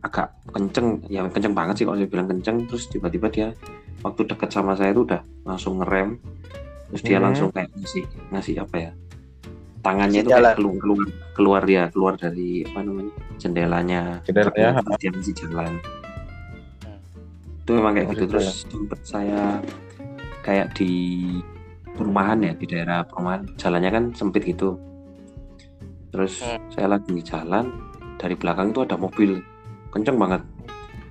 agak kenceng ya kenceng banget sih kalau saya bilang kenceng terus tiba-tiba dia waktu deket sama saya itu udah langsung ngerem terus dia Mhm. langsung kayak ngasih ngasih apa ya tangannya itu kayak jalan. keluar keluar keluar dia keluar dari apa namanya jendelanya. Jendelanya, dia ngasih jalan. Hmm. itu memang kayak gitu. terus sempet saya kayak di perumahan ya di daerah perumahan. Jalannya kan sempit gitu. Terus Hmm. saya lagi jalan dari belakang itu ada mobil. Kenceng banget.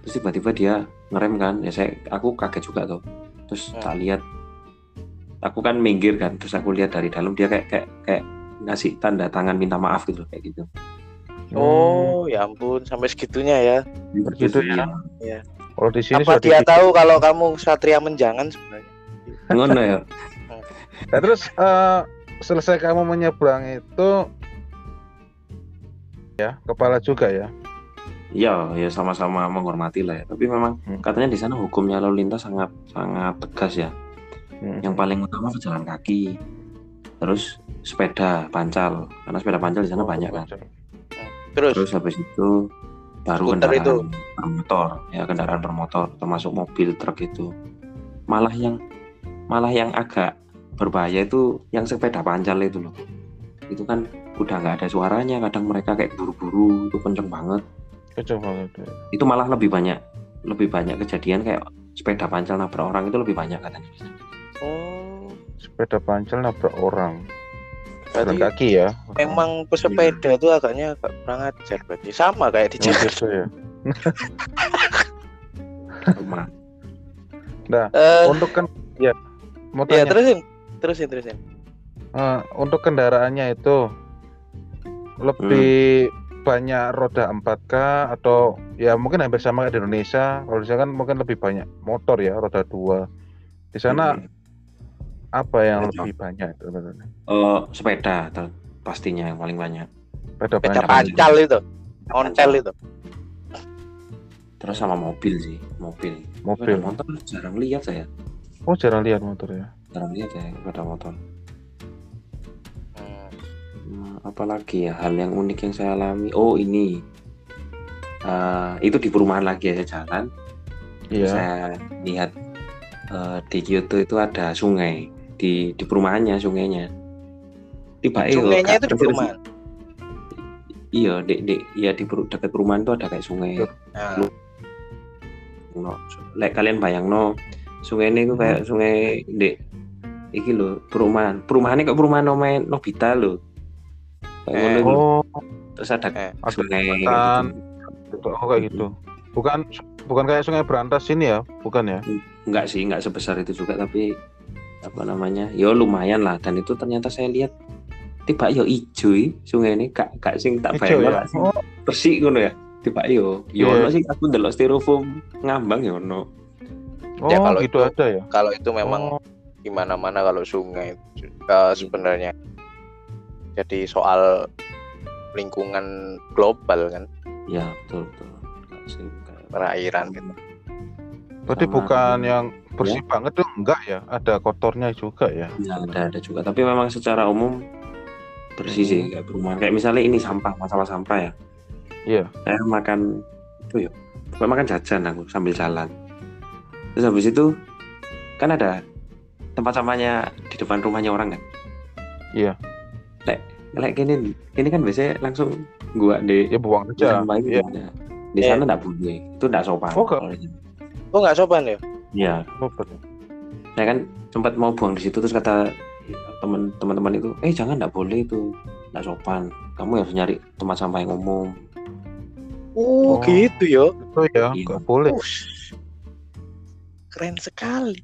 Terus tiba-tiba dia ngerem kan. Ya saya aku kaget juga tuh. Terus Hmm. tak lihat. Aku kan minggir kan. Terus aku lihat dari dalam dia kayak kayak kayak ngasih tanda tangan minta maaf gitu kayak gitu oh ya ampun sampai segitunya ya Begitu ya. Iya. Kalau di sini apa sudah dia di- tahu kalau kamu satria menjangan sebenarnya ngono ya Nah, terus eh, selesai kamu menyeberang itu ya kepala juga ya. Iya, ya sama-sama menghormati lah ya. Tapi memang Hmm. katanya di sana hukumnya lalu lintas sangat sangat tegas ya. Hmm. Yang paling utama pejalan kaki, terus sepeda pancal, karena sepeda pancal di sana banyak kan. terus Terus habis itu baru kendaraan itu. bermotor ya kendaraan bermotor termasuk mobil truk itu malah yang malah yang agak berbahaya itu yang sepeda pancal itu loh itu kan udah nggak ada suaranya kadang mereka kayak buru-buru itu kenceng banget Kacau banget. ya. itu malah lebih banyak lebih banyak kejadian kayak sepeda pancal nabrak orang itu lebih banyak katanya Oh, Sepeda pancal nabrak orang. Jalan berarti kaki ya. memang pesepeda itu agaknya agak kurang ajar berarti sama kayak di Oh, Jakarta. gitu ya. Cuma, Eh, Untuk kan ya mau ya tanya terusin, terusin, terusin. eh, untuk kendaraannya itu lebih Hmm. banyak roda 4K atau ya mungkin hampir sama kayak di Indonesia. Kalau di sana kan mungkin lebih banyak motor ya, roda dua. Di sana hmm, apa yang Betul. lebih banyak eh, sepeda ter- pastinya yang paling banyak Sepeda Sepeda pancal itu, ontel itu. terus sama mobil sih mobil Mobil. Sepeda motor jarang lihat saya Oh jarang lihat motor ya. jarang lihat ya sepeda motor. Hmm, apalagi ya hal yang unik yang saya alami oh ini Eh, itu di perumahan lagi ya saya jalan Iya. saya lihat eh, di Kyoto itu ada sungai di di perumahannya sungainya. Tiba eh, Sungainya kok, itu di perumahan. iya di, di iya di peru- dekat perumahan itu ada kayak sungai. Nah, no. Lek kalian bayang no sungai ini kayak sungai di iki lho perumahan. Perumahannya kayak perumahan Nome Nobita lho. Kayak Eh. Oh, terus ada Eh. sungai gitu. oh kayak gitu. Bukan bukan kayak Sungai Berantas ini ya, bukan ya? enggak sih enggak sebesar itu juga tapi apa namanya? Ya lumayan lah. Dan itu ternyata saya lihat tiba yo ijo i, sungai ini. Kak kak sing tak Ijo bayang ya. Oh, bersih ngono ya. Tiba yo yo ono sih. Aku ndelok styrofoam ngambang ya ono. Oh Ya, kalau gitu itu- ada ya. kalau itu memang Oh, di mana-mana kalau sungai eh, sebenarnya. Jadi soal lingkungan global kan? Ya betul betul. Perairan gitu. berarti sama- bukan yang bersih banget tuh enggak ya? Ada kotornya juga ya. Ya, ada ada juga tapi memang secara umum bersih sih kayak perumahan kayak misalnya ini sampah masalah sampah ya Iya. saya makan itu ya pokoknya makan jajan aku sambil jalan terus habis itu kan ada tempat sampahnya di depan rumahnya orang kan Iya. lek lek gini ini kan biasanya langsung gua di Ya buang aja. sampah itu Iya. di sana enggak boleh itu enggak sopan Oh, nggak. kalau di sini. Oh nggak sopan ya? Iya, saya kan sempat mau buang di situ terus kata teman teman-teman itu eh jangan enggak boleh itu enggak sopan kamu harus nyari tempat sampah yang umum Oh, Oh. gitu ya. Itu ya, Iya. enggak boleh. Ush. Keren sekali.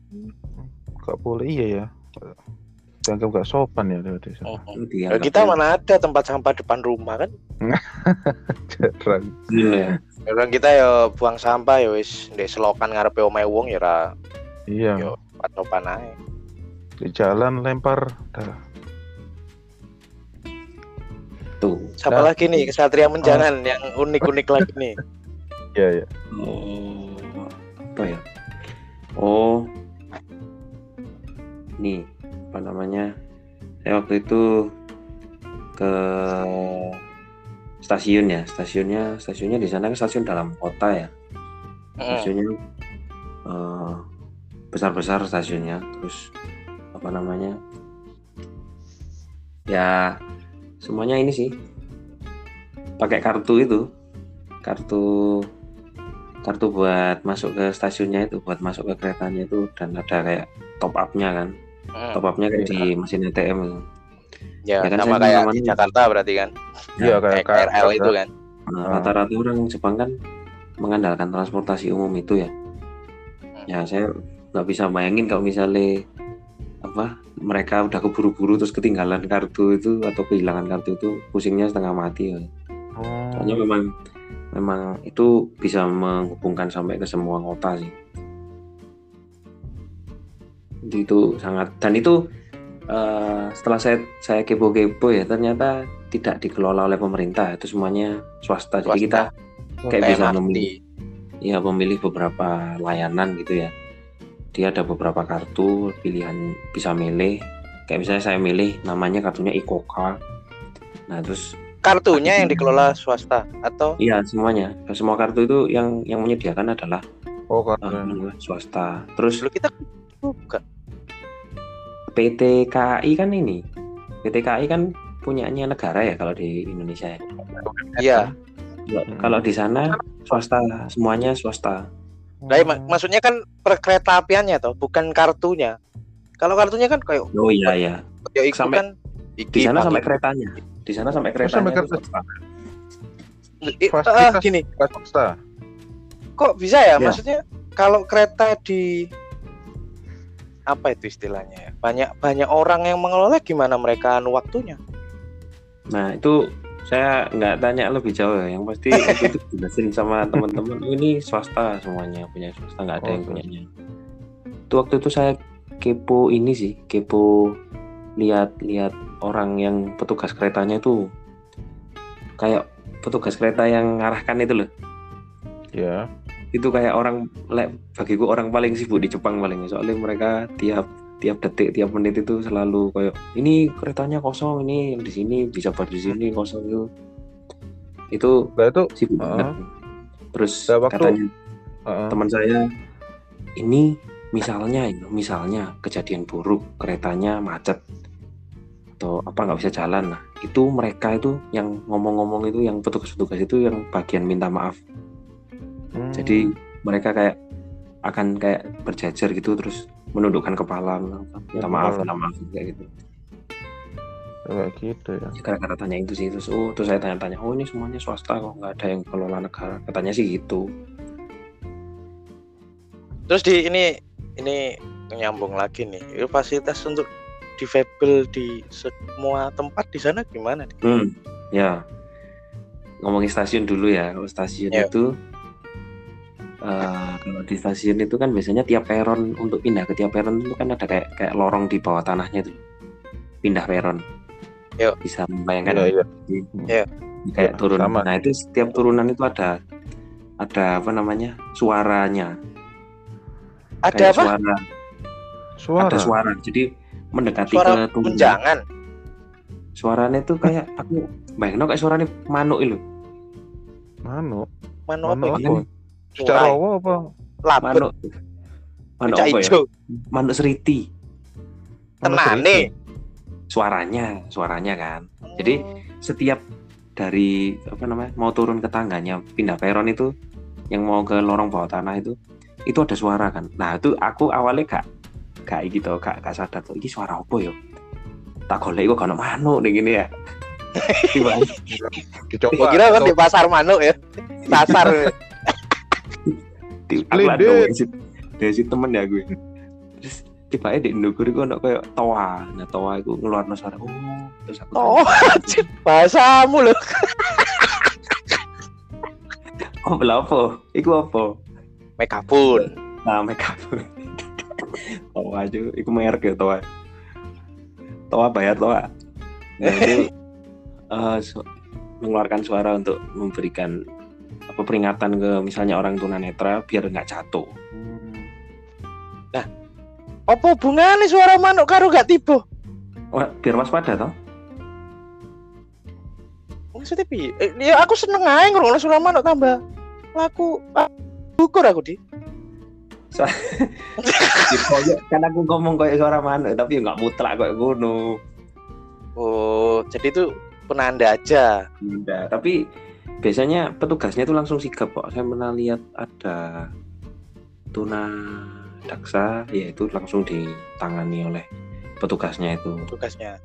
Enggak boleh iya ya. Dianggap enggak sopan ya berarti. Oh. Itu Ya, kita mana ada tempat sampah depan rumah kan? (laughs) Jarang. Iya. Orang kita ya buang sampah ya wis ndek selokan ngarepe omahe wong ya ora Iya. Yo. sopan ae. Di jalan lempar dah. tuh Siapa Nah. lagi nih kesatria menjangan yang unik-unik lagi nih? (laughs) Iya, iya. Oh, apa ya? Oh, nih apa namanya? Saya waktu itu ke stasiun ya, stasiunnya stasiunnya di sana kan stasiun dalam kota ya, stasiunnya eh, besar-besar stasiunnya, terus apa namanya? Ya semuanya ini sih. Pakai kartu itu, kartu kartu buat masuk ke stasiunnya itu buat masuk ke keretanya itu. Dan ada kayak top up-nya kan. Top up-nya kayak di mesin ATM. Ya, Ya kan, sama kayak di Jakarta berarti kan. Iya kayak Kayak KRL itu kan. Nah, rata-rata orang Jepang kan mengandalkan transportasi umum itu ya ya saya nggak bisa bayangin kalau misalnya apa mereka udah keburu-buru terus ketinggalan kartu itu atau kehilangan kartu itu pusingnya setengah mati ya. Oh. soalnya memang memang itu bisa menghubungkan sampai ke semua kota sih itu sangat dan itu eh, setelah saya saya kepo-kepo ya ternyata tidak dikelola oleh pemerintah. Itu semuanya swasta, jadi kita kayak bisa memilih ya memilih beberapa layanan gitu ya. Dia ada beberapa kartu pilihan bisa milih. Kayak misalnya saya milih namanya kartunya Ikoka. Nah terus kartunya yang dikelola swasta atau? Iya semuanya. Semua kartu itu yang yang menyediakan adalah Oh, namanya swasta. Terus dulu kita bukan PT KAI kan ini. PT KAI kan punyanya negara ya kalau di Indonesia ya. iya Kalau- Hmm. Kalau di sana swasta, semuanya swasta. Nah, mak- maksudnya kan perkereta apiannya toh bukan kartunya kalau kartunya kan kayak Oh iya ya. ya itu Sampai- kan Di sana sampai keretanya. Di sana sampai keretanya. sampai kereta. swasta. Ah, gini swasta. kok bisa ya Ya. maksudnya kalau kereta di apa itu istilahnya ya banyak banyak orang yang mengelola gimana mereka anu waktunya Nah itu saya nggak tanya lebih jauh ya. Yang pasti (laughs) itu dijelasin sama teman-teman "Oh, ini swasta semuanya punya swasta nggak ada Oh, yang punyanya. Itu waktu itu saya kepo ini sih kepo lihat-lihat orang yang petugas keretanya itu kayak petugas kereta yang ngarahkan itu loh. Ya. Itu kayak orang le- bagiku orang paling sibuk di Jepang paling soalnya mereka tiap tiap detik tiap menit itu selalu kayak ini keretanya kosong ini yang di sini bisa di sini kosong itu itu Nah itu sibuk Heeh. banget terus Nah, waktu- katanya heeh. teman saya ini misalnya misalnya kejadian buruk keretanya macet atau apa nggak bisa jalan nah itu mereka itu yang ngomong-ngomong itu yang petugas-petugas itu yang bagian minta maaf Hmm. Jadi mereka kayak akan kayak berjajar gitu terus menundukkan kepala minta maaf minta maaf kayak gitu kayak gitu ya. Ya, gara-gara tanya itu sih terus oh terus saya tanya-tanya oh ini semuanya swasta kok nggak ada yang kelola negara katanya sih gitu terus di ini ini nyambung lagi nih itu fasilitas untuk difabel di semua tempat di sana gimana nih? hmm ya ngomongin stasiun dulu ya kalau stasiun Ya. itu eh, kalau di stasiun itu kan biasanya tiap peron untuk pindah ke tiap peron itu kan ada kayak kayak lorong di bawah tanahnya itu pindah peron Yo. bisa membayangkan Iya, iya. Iya. kayak Ya, turun sama. nah itu setiap turunan itu ada ada apa namanya suaranya ada kayak apa suara Suara. ada suara jadi mendekati suara ke turunan menjangan suaranya itu kayak aku bayangin kayak suaranya manuk itu Manu. manu Manu apa apa? Secara Mulai. apa? Apa? manuk. Manuk apa ya? Manuk seriti. Tenane. Suaranya suaranya kan. Jadi- setiap dari apa namanya mau turun ke tangganya pindah peron itu yang mau ke lorong bawah tanah itu itu ada suara kan. Nah itu aku awalnya gak gak gitu gak, gak sadar tuh ini suara apa ya? Tak golek kok kalau manuk nih gini ya. Tiba kira kan di pasar manuk ya. Pasar (laughs) aku ada dari temen ya gue. Terus tiba di Indogur itu ada kayak toa. Nah toa itu ngeluarin suara oh terus aku oh anjir, (laughs) bahasamu loh (laughs) oh belah apa? Iku apa? Megafon nah make up toa aja iku merek ya toa. Toa bayar toa. Nah itu (laughs) eh, su- mengeluarkan suara untuk memberikan apa peringatan ke misalnya orang tunanetra biar nggak jatuh. Apa hubungannya suara manuk karo gak tiba? Wah, biar waspada toh. Maksudnya piye? Eh, ya aku seneng aja ngrungokno suara manuk tambah laku. Ah, syukur aku di. Kayak- (laughs) kan aku ngomong kayak suara mana tapi ya nggak mutlak kayak gunung oh jadi itu penanda aja. Enggak, tapi biasanya petugasnya itu langsung sigap kok. Saya pernah lihat ada tuna daksa, ya itu langsung ditangani oleh petugasnya itu. tugasnya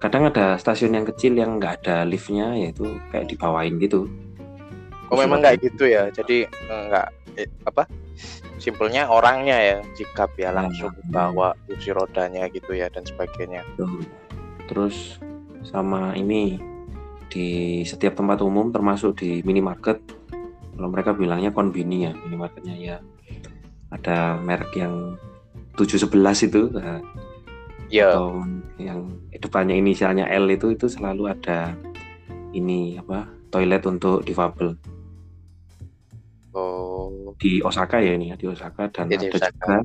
Kadang ada stasiun yang kecil yang nggak ada liftnya, yaitu kayak dibawain gitu. oh memang nggak gitu ya jadi eh, nggak eh, apa simpelnya orangnya ya sikap ya Nah, langsung hmm. bawa kursi rodanya gitu ya dan sebagainya. Terus sama ini di setiap tempat umum termasuk di minimarket. Kalau mereka bilangnya konbini ya minimarketnya ya. Ada merek yang 711 itu nah, ya. atau yang depannya inisialnya L itu itu selalu ada ini apa toilet untuk difabel. Oh. Di Osaka ya ini ya di Osaka. Dan di ada Osaka. juga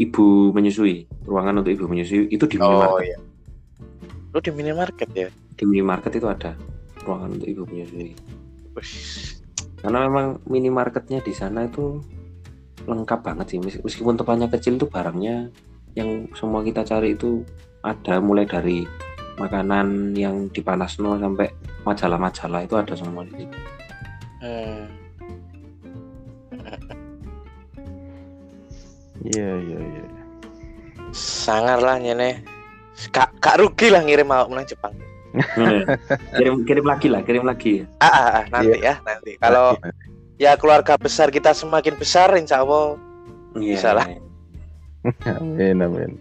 ibu menyusui ruangan untuk ibu menyusui itu di oh minimarket. lu di minimarket ya di minimarket itu ada ruangan untuk ibu menyusui Wih, karena memang minimarketnya di sana itu lengkap banget sih Mes- meskipun tempatnya kecil tuh barangnya yang semua kita cari itu ada mulai dari makanan yang dipanasno sampai majalah-majalah itu ada semua di situ. hmm. Iya iya iya. sangar lah nyene kak kak rugi lah ngirim awak menang Jepang kirim kirim lagi lah kirim lagi. Ah, ah, ah, nanti ya nanti. Kalau ya keluarga besar kita semakin besar insya Allah Iya. Bisa lah. Amin amin.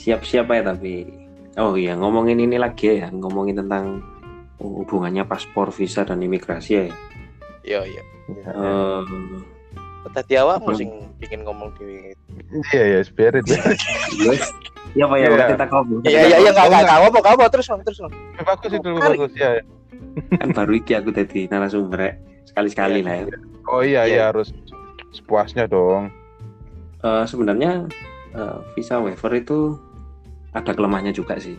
siap-siap ya tapi. Oh iya ngomongin ini lagi ya ngomongin tentang hubungannya paspor visa dan imigrasi ya. Yo yo Iya. Eh, tadi awak Apa? sing bikin ngomong di iya ya spirit. Iya Pak ya, Iya. kita ngobrol. iya iya iya nggak nggak nggak apa apa apa terus terus bagus itu bagus ya. Kan baru iki aku tadi narasumber ya. Sekali-sekali Iya. lah ya. Oh iya Iya. iya harus sepuasnya dong. Eh, sebenarnya eh, visa waiver itu ada kelemahannya juga sih.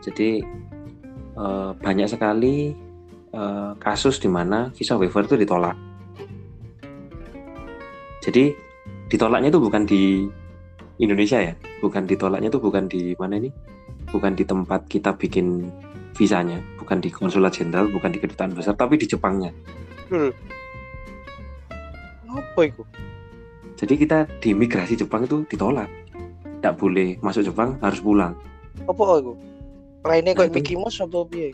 Jadi eh, banyak sekali eh, kasus di mana visa waiver itu ditolak. Jadi ditolaknya itu bukan di Indonesia ya, bukan ditolaknya itu bukan di mana ini, bukan di tempat kita bikin visanya, bukan di konsulat jenderal, bukan di kedutaan besar, tapi di Jepangnya. Dul. apa itu Jadi kita di imigrasi Jepang itu ditolak. Tidak boleh masuk Jepang, harus pulang. apa itu lainnya kayak Mickey Mouse apa piye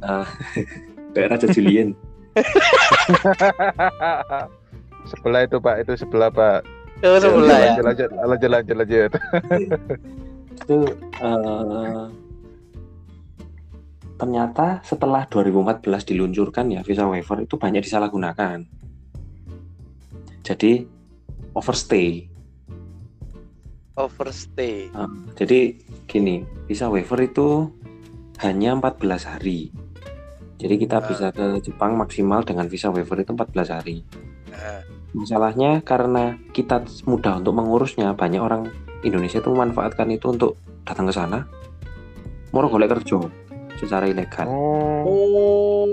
(laughs) Kayak Raja Julian. (laughs) sebelah itu Pak, itu sebelah Pak. oh sebelah ya Lanjut lanjut lanjut lanjut lanjut. (laughs) itu eh, ternyata setelah 2014 diluncurkan ya visa waiver itu banyak disalahgunakan. Jadi overstay. overstay Eh, jadi gini, visa waiver itu hanya 14 hari. Jadi kita Ah. bisa ke Jepang maksimal dengan visa waiver itu 14 hari. nah, Masalahnya karena kita mudah untuk mengurusnya, banyak orang Indonesia itu memanfaatkan itu untuk datang ke sana, moro golek kerja secara ilegal. Oh.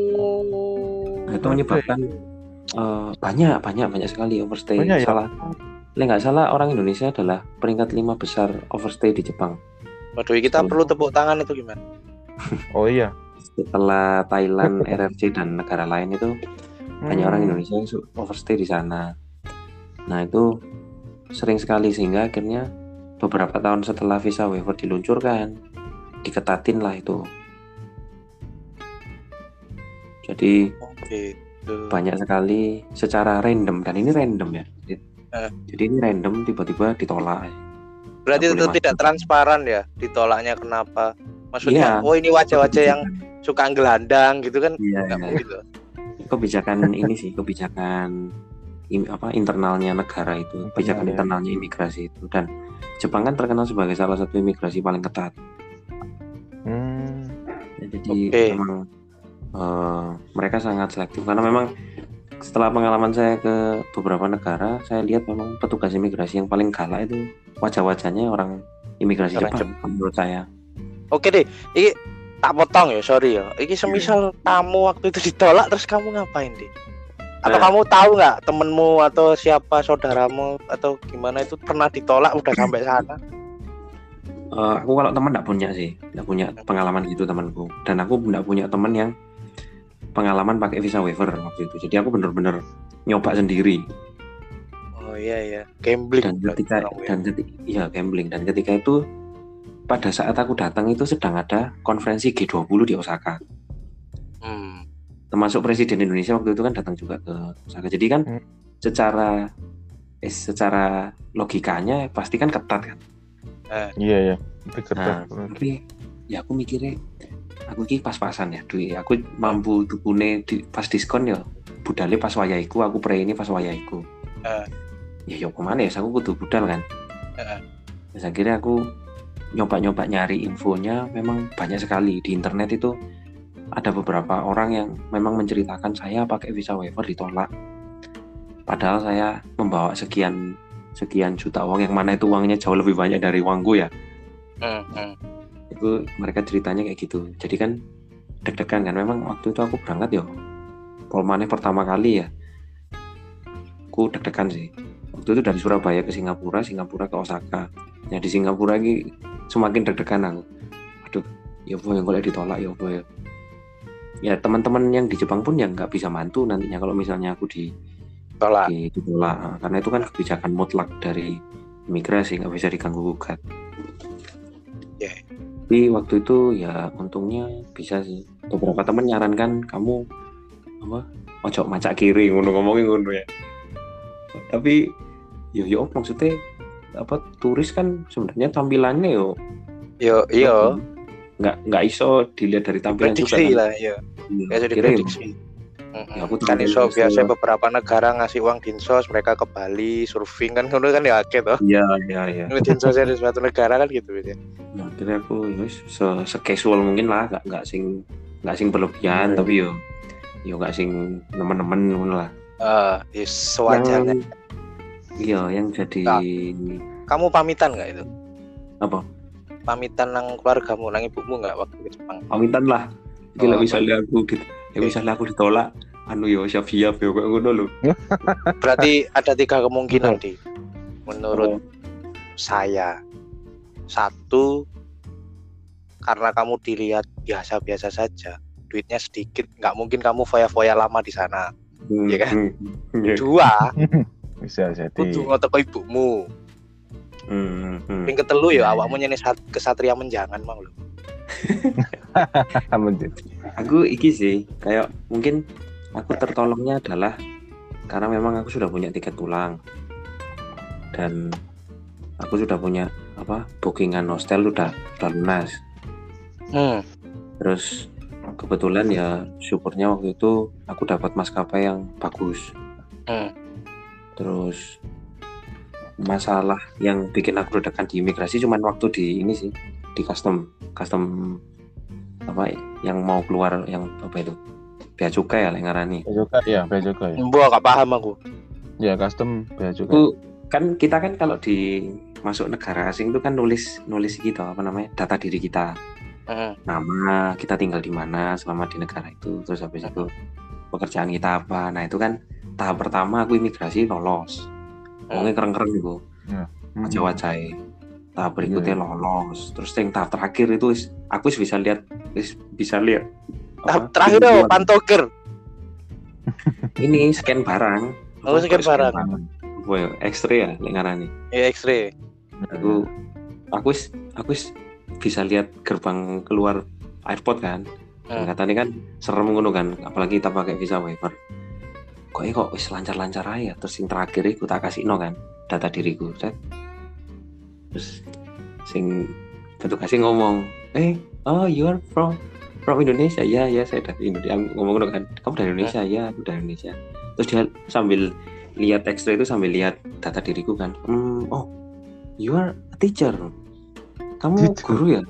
Nah, itu menyebabkan eh, banyak banyak banyak sekali overstay. Banyak ya? Salah, Lek nggak salah orang Indonesia adalah peringkat lima besar overstay di Jepang. waduh kita perlu tepuk tangan itu gimana Oh iya. Setelah Thailand, (laughs) RRC dan negara lain itu banyak orang Hmm. Indonesia yang overstay di sana. Nah itu sering sekali sehingga akhirnya beberapa tahun setelah visa waiver diluncurkan diketatin lah itu. Jadi gitu banyak sekali secara random dan ini random ya. Eh. Jadi ini random tiba-tiba ditolak. berarti boleh tidak masuk. transparan ya ditolaknya kenapa maksudnya Iya. oh ini wajah-wajah yang suka gelandang gitu kan Iya, iya. Kebijakan ini sih kebijakan im- apa internalnya negara itu kebijakan ya. internalnya imigrasi itu dan Jepang kan terkenal sebagai salah satu imigrasi paling ketat Hmm. Ya, jadi Oke. memang eh, mereka sangat selektif karena memang setelah pengalaman saya ke beberapa negara saya lihat memang petugas imigrasi yang paling galak itu wajah-wajahnya orang imigrasi Orang Jepang menurut saya oke deh ini tak potong ya sorry ya. Ini semisal kamu waktu itu ditolak terus kamu ngapain deh atau Nah. kamu tahu nggak temenmu atau siapa saudaramu atau gimana itu pernah ditolak udah sampai sana? Eh, aku kalau teman nggak punya sih. Nggak punya pengalaman gitu temanku dan aku nggak punya teman yang pengalaman pakai visa waiver waktu itu. Jadi aku bener-bener nyoba sendiri. Oh iya iya. Gambling dan ketika ya. dan ketika iya gambling. Dan ketika itu pada saat aku datang itu sedang ada konferensi G20 di Osaka hmm. termasuk presiden Indonesia waktu itu kan datang juga ke Osaka jadi kan Hmm. secara eh, secara logikanya pasti kan ketat kan Iya ya. Itu Nah, ketat. tapi ya aku mikirnya aku ki pas-pasan ya duit aku mampu tukune di, pas diskon ya budale pas wayaiku aku pre ini pas wayaiku Eh. ya yo ke mana ya aku kudu budal kan Eh. Terus akhirnya aku nyoba-nyoba nyari infonya memang banyak sekali. Di internet itu ada beberapa orang yang memang menceritakan saya pakai visa waiver ditolak. Padahal saya membawa sekian sekian juta uang yang mana itu uangnya jauh lebih banyak dari uangku ya. Hmm, hmm. itu mereka ceritanya kayak gitu. Jadi kan deg-degan kan memang waktu itu aku berangkat ya polmane pertama kali ya. Aku deg-degan sih waktu itu dari Surabaya ke Singapura Singapura ke Osaka. Ya di Singapura ini semakin deg-degan aku. Aduh ya yang kalau ditolak ya apa ya? Ya teman-teman yang di Jepang pun yang nggak bisa mantu nantinya kalau misalnya aku di Tolak. di- ditolak. Karena itu kan kebijakan mutlak dari imigrasi nggak bisa diganggu gugat. Ya. tapi waktu itu ya untungnya bisa sih. Beberapa teman nyarankan kamu apa? Ojo macak kiri ngono ngomongin ngono ya. Tapi yo yo maksudnya apa turis kan sebenarnya tampilannya yo Yo yo nggak nggak iso dilihat dari tampilan juga kan. lah yo. Iya, Ya jadi kira ya, prediksi. Ya, aku kan iso di biasa Solo. beberapa negara ngasih uang dinsos mereka ke Bali surfing kan ngono kan ya akeh toh. iya iya iya dinsos dari suatu negara kan gitu biasanya. nah, akhirnya aku ya wis, se, se casual mungkin lah nggak nggak sing nggak sing berlebihan Hmm. tapi yo yo nggak sing nemen-nemen ngono lah Eh, ya sewajarnya. Yang- iya yang jadi Nah. Kamu pamitan nggak itu? apa Pamitan nang keluargamu, nang ibumu nggak waktu ke Jepang? pamitan lah Gila Oh, misalnya aku di, ya misalnya aku ditolak anu yo siap siap yo kayak ngono lho (laughs) Berarti ada tiga kemungkinan Oh. di menurut saya. Satu karena kamu dilihat biasa-biasa saja, duitnya sedikit, nggak mungkin kamu foya-foya lama di sana. Hmm, Iya kan? hmm, iya. Dua, (laughs) Bisa jadi. kudu ngotot ke ibumu. Hmm, hmm. Ping ketelu ya awakmu nyenes sat- kesatria menjangan mang lho. Aku iki sih kayak mungkin aku tertolongnya adalah karena memang aku sudah punya tiket pulang dan aku sudah punya apa bookingan hostel udah udah lunas Hmm. terus kebetulan ya syukurnya waktu itu aku dapat maskapai yang bagus Hmm. Terus masalah yang bikin aku redakan di imigrasi cuman waktu di ini sih di custom custom apa yang mau keluar yang apa itu bea cukai ya yang ngarani Bea cukai ya, bea cukai. Mbok gak paham aku. Ya custom bea cukai. itu kan kita kan kalau di masuk negara asing itu kan nulis nulis gitu apa namanya data diri kita Heeh. nama kita tinggal di mana selama di negara itu terus habis itu pekerjaan kita apa nah itu kan tahap pertama aku imigrasi lolos ngomongnya keren-keren gitu Hmm. wajah-wajah tahap berikutnya Iya. lolos terus yang tahap terakhir itu wis- aku wis bisa lihat wis bisa lihat Tahap apa, terakhir oh, pantoker. (laughs) ini scan barang Oh, Apa, scan barang. apa ya X-ray ya lek ngarani Ya X-ray. aku aku wis aku wis bisa lihat gerbang keluar airport kan Hmm. hmm. katanya kan serem ngono kan apalagi kita pakai visa waiver kok eh, kok wis lancar-lancar aja terus yang terakhir aku tak kasih no kan? Data diriku set. Terus sing petugasnya ngomong eh oh you are from from Indonesia. Ya ya saya dari Indonesia. Ngomong ngono kan kamu dari Indonesia? Ya. Aku dari Indonesia. Terus dia sambil lihat X-ray itu sambil lihat data diriku kan hmm, oh you are a teacher. Kamu Teacher. guru ya?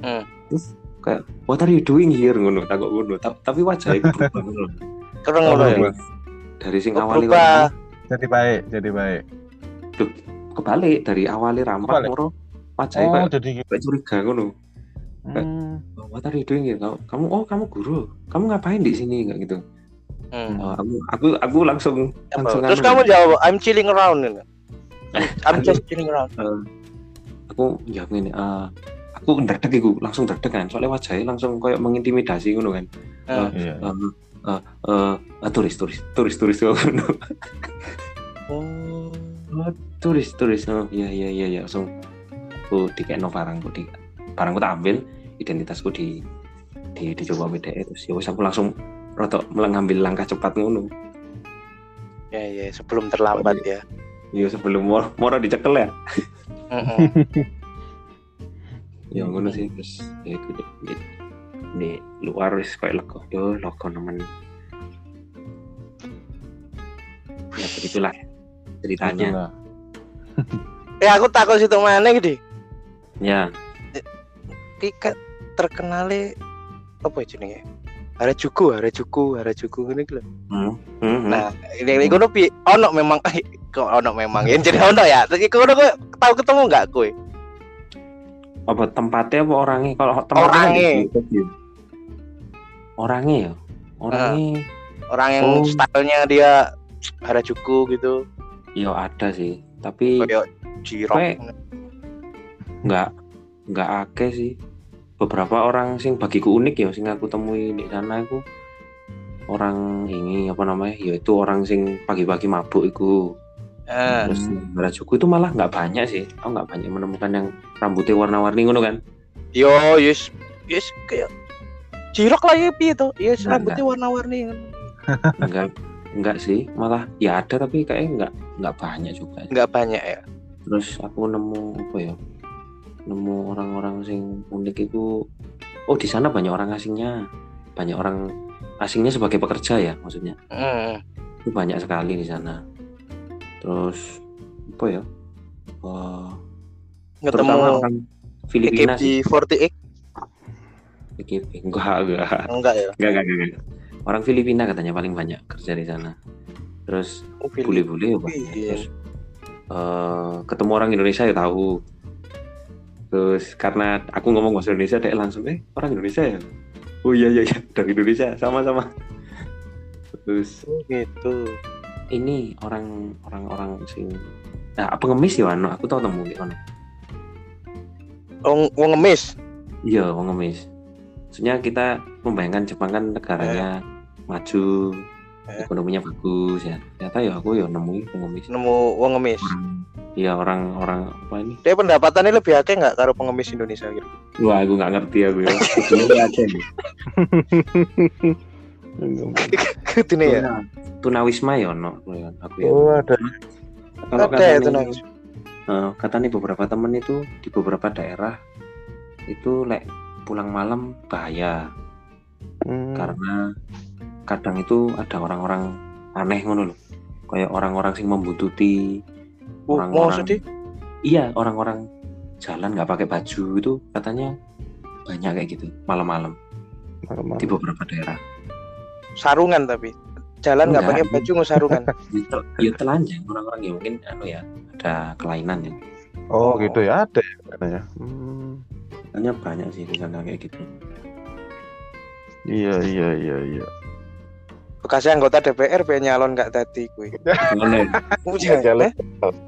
Hmm. terus kayak what are you doing here? Ngono takut ngono. Ta- tapi wajahnya (laughs) berubah ngono. Ngono ya. Dari sing Oh, awalnya berubah. Jadi baik, jadi baik. kebalik dari awalnya ramah moro wajahnya Oh, kayak, jadi gitu. kayak curiga ngono Hmm. oh, what are you doing here kamu, oh kamu guru kamu ngapain di sini kayak gitu Hmm. Oh, aku aku aku langsung Apa? langsung Terus anu, kamu jawab I'm chilling around ini. I'm just chilling around. eh, aku jawab ini eh, aku nderdek iku langsung nderdek kan soalnya wajahnya langsung kayak mengintimidasi ngono kan Hmm. Iya. eh eh, turis turis turis turis ngono (laughs) Oh. Oh, turis turis. Oh iya iya iya iya. Langsung aku dikeno barangku di barangku tak ambil identitasku di di dicoba BDE terus ya wis aku langsung rotok mengambil langkah cepat ngono. Ya ya sebelum terlambat ya. ya sebelum moro, moro dicekel ya. (laughs) Ya ngono sih terus ya itu deh di, luar wis kayak lego yo lego nemen ya begitulah ceritanya. (laughs) Eh aku takut situ mana gitu. ya Ki kan terkenale apa jenenge? Harajuku, Harajuku, Harajuku ngene iki lho. hmm, hmm, hmm. Nah, ini ini kono pi ono memang (laughs) kok ono memang ya jadi ono ya. Tapi kono kowe tahu ketemu enggak kowe? apa tempatnya apa orangnya kalau tempatnya Orangnya. Orangnya ya? Orangnya Orang yang Oh. stylenya dia Harajuku gitu. ya ada sih. Tapi Kayak Jirok. Nggak nggak akeh sih. Beberapa orang sing bagiku unik ya sing aku temui di sana aku orang ini apa namanya? Yaitu orang sing pagi-pagi mabuk itu Eh, terus Harajuku itu malah nggak banyak sih. Aku nggak banyak menemukan yang rambutnya warna-warni ngono kan? Yo yes yes kayak Jirok lah ya? Yes Enggak, rambutnya warna-warni. (laughs) enggak enggak sih malah ya ada tapi kayaknya enggak enggak banyak juga Enggak banyak ya. terus aku nemu apa ya nemu orang-orang sing unik itu oh di sana banyak orang asingnya banyak orang asingnya sebagai pekerja ya maksudnya Hmm. itu banyak sekali di sana terus apa ya Eh, Ketemu terutama orang Filipina sih AKB48 PKP. enggak enggak enggak ya? enggak enggak enggak orang Filipina katanya paling banyak kerja di sana terus Oh, bule-bule ya banyak. Iya. terus eh, ketemu orang Indonesia ya tahu terus karena aku ngomong bahasa Indonesia dia langsung eh orang Indonesia ya oh iya iya iya dari Indonesia sama-sama terus Oh, gitu. ini orang orang orang sing nah pengemis ya Wano aku tahu temu di mana Wong wong ngemis. iya pengemis maksudnya kita membayangkan Jepang kan negaranya maju Eh. ekonominya bagus ya ternyata ya aku ya nemuin pengemis Nemu wong ngemis. iya orang orang apa ini Dia pendapatannya lebih akeh nggak karo pengemis Indonesia gitu. Wah, aku nggak ngerti aku ya. (laughs) Gitu ya. Tuna, tunawisma ya ono aku ya. Oh, ada. Kalau Ada ya kata tuh nih, eh, kata nih beberapa temen itu di beberapa daerah itu lek pulang malam bahaya Hmm. karena kadang itu ada orang-orang aneh ngono loh. Kayak orang-orang sing membuntuti Oh, orang-orang maksudnya iya orang-orang jalan nggak pakai baju itu katanya banyak kayak gitu malam-malam di beberapa daerah. sarungan tapi jalan nggak pakai baju nggak sarungan. (laughs) ya, tel- ya telanjang orang-orang ya mungkin anu ya ada kelainan ya Oh, gitu ya ada ya katanya. Hmm. Katanya banyak sih di sana kayak gitu Iya iya iya iya. Bekasnya anggota DPR pengen nyalon nggak tadi. Ujian, Caleg. eh?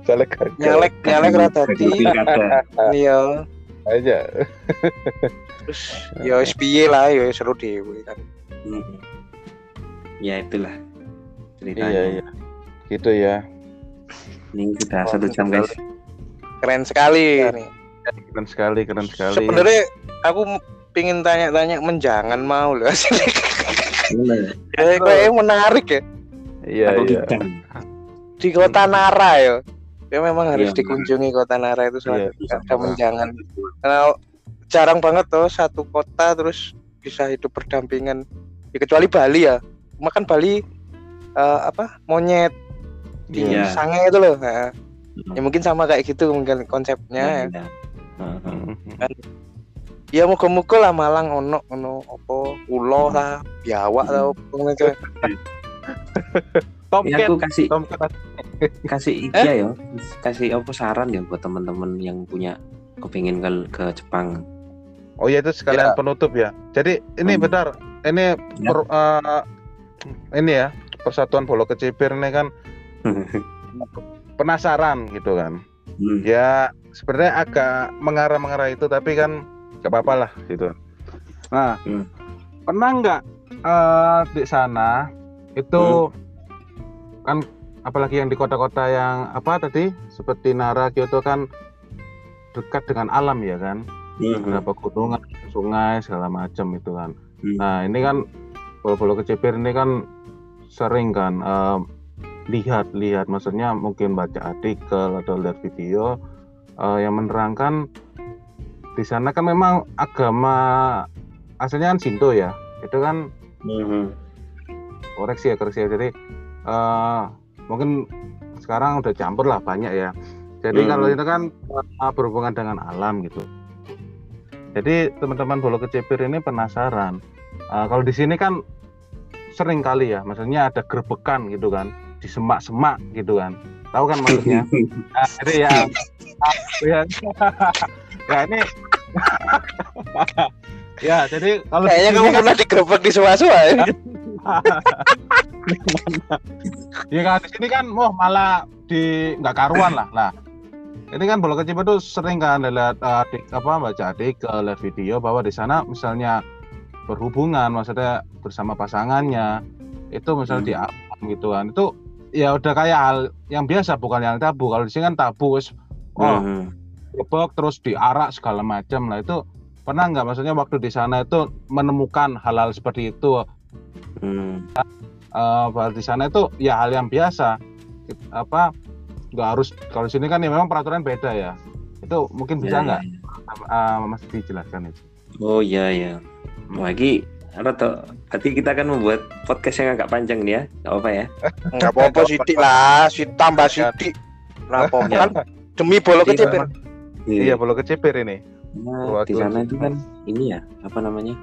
Caleg gagal. nyalek nyalek ra tadi. Iya. aja. Terus ya wis piye lah ya seru dewe kan. Mm. ya itulah ceritanya Iya iya. Gitu ya. ini sudah satu jam guys Keren sekali ini. Keren sekali, keren sekali. Sebenarnya aku pingin tanya-tanya menjangan mau loh. Bener. ya, kayak menarik ya Iya iya. di kota Nara ya. Ya memang harus Iya, dikunjungi kota Nara itu Iya. soalnya ada menjangan. Karena jarang banget tuh satu kota terus bisa hidup berdampingan. Ya, kecuali Bali ya. Makan Bali eh, apa monyet di Iya. sange itu loh. Nah. Ya mungkin sama kayak gitu mungkin konsepnya. ya. Iya. Heeh. Hmm. Ya muga-muga lah Malang ono ono apa ulo lah, biawak lah Hmm. apa ngono itu. Ya, Tomcat. aku kasih Tomcat. kasih ide ya kasih apa saran ya buat teman-teman yang punya kepingin ke ke Jepang Oh iya itu sekalian penutup ya. Jadi ini Hmm. bentar, ini Ya. per- eh, ini ya Persatuan Bolo Kecipir ini kan (laughs) penasaran gitu kan. Hmm. Ya sebenarnya agak mengarah-mengarah itu tapi kan gak apa-apa lah gitu. Nah, Hmm. pernah nggak eh, di sana itu Hmm. kan apalagi yang di kota-kota yang apa tadi seperti Nara Kyoto kan dekat dengan alam ya kan Hmm. beberapa gunungan sungai segala macam itu kan Hmm. nah ini kan bolo-bolo kecipir ini kan sering kan eh, lihat-lihat maksudnya mungkin baca artikel atau lihat video eh, yang menerangkan di sana kan memang agama aslinya kan Shinto ya. Itu kan Hmm. koreksi ya koreksi ya. Jadi eh, mungkin sekarang udah campur lah banyak ya. Jadi kalau itu kan eh, berhubungan dengan alam gitu. Jadi teman-teman bolo kecipir ini penasaran. Eh, kalau di sini kan sering kali ya. Maksudnya ada gerbekan gitu kan di semak-semak gitu kan. Tahu kan maksudnya? (laughs) Nah, jadi ya (laughs) ya ya ini (laughs) Ya, jadi kalau Kayaknya kamu kan- pernah digerebek di suwa-suwa ya. ya kan di sini kan oh malah di nggak karuan lah lah. Ini kan bola kecil itu sering kan lihat eh, adik apa baca adik ke lihat video bahwa di sana misalnya berhubungan maksudnya bersama pasangannya itu misalnya Hmm. di gitu kan. Itu ya udah kayak hal yang biasa bukan yang tabu kalau di sini kan tabu wis oh Hmm. gebok terus diarak segala macam lah itu pernah nggak maksudnya waktu di sana itu menemukan hal-hal seperti itu Hmm. eh bahwa di sana itu ya hal yang biasa apa nggak harus kalau di sini kan ya memang peraturan beda ya itu mungkin bisa Ya, nggak ya. eh, mas dijelaskan itu Oh iya ya. Lagi atau berarti kita akan membuat podcast yang agak panjang nih ya. Gak apa ya. Enggak apa-apa sidik lah, si tambah sidik. Kenapa kan demi Jadi kecil. memang- iya bola kecipir ini Nah, di sana itu kan ini ya apa namanya?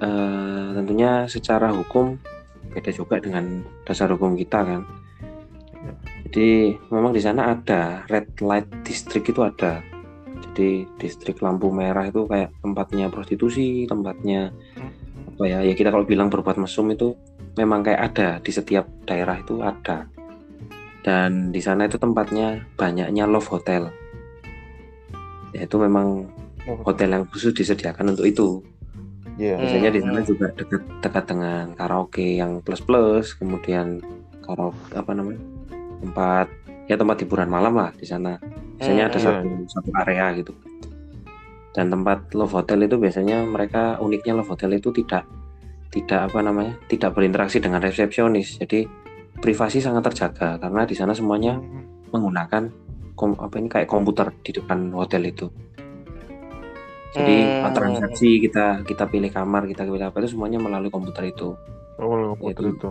Eh tentunya secara hukum beda juga dengan dasar hukum kita kan. Jadi memang di sana ada red light district itu ada. Jadi distrik lampu merah itu kayak tempatnya prostitusi, tempatnya apa ya? Ya kita kalau bilang berbuat mesum itu memang kayak ada di setiap daerah itu ada. Dan di sana itu tempatnya banyaknya love hotel. Ya itu memang hotel yang khusus disediakan untuk itu. iya Biasanya di sana Hmm. juga dekat dekat dengan karaoke yang plus plus, kemudian karaoke apa namanya tempat ya tempat hiburan malam lah di sana. Biasanya ada Hmm. satu satu area gitu. Dan tempat love hotel itu biasanya mereka uniknya love hotel itu tidak tidak apa namanya tidak berinteraksi dengan resepsionis. Jadi privasi sangat terjaga karena di sana semuanya menggunakan kom, apa ini kayak komputer di depan hotel itu. Jadi Hmm. transaksi kita kita pilih kamar kita pilih apa itu semuanya melalui komputer itu. oh komputer Itu. itu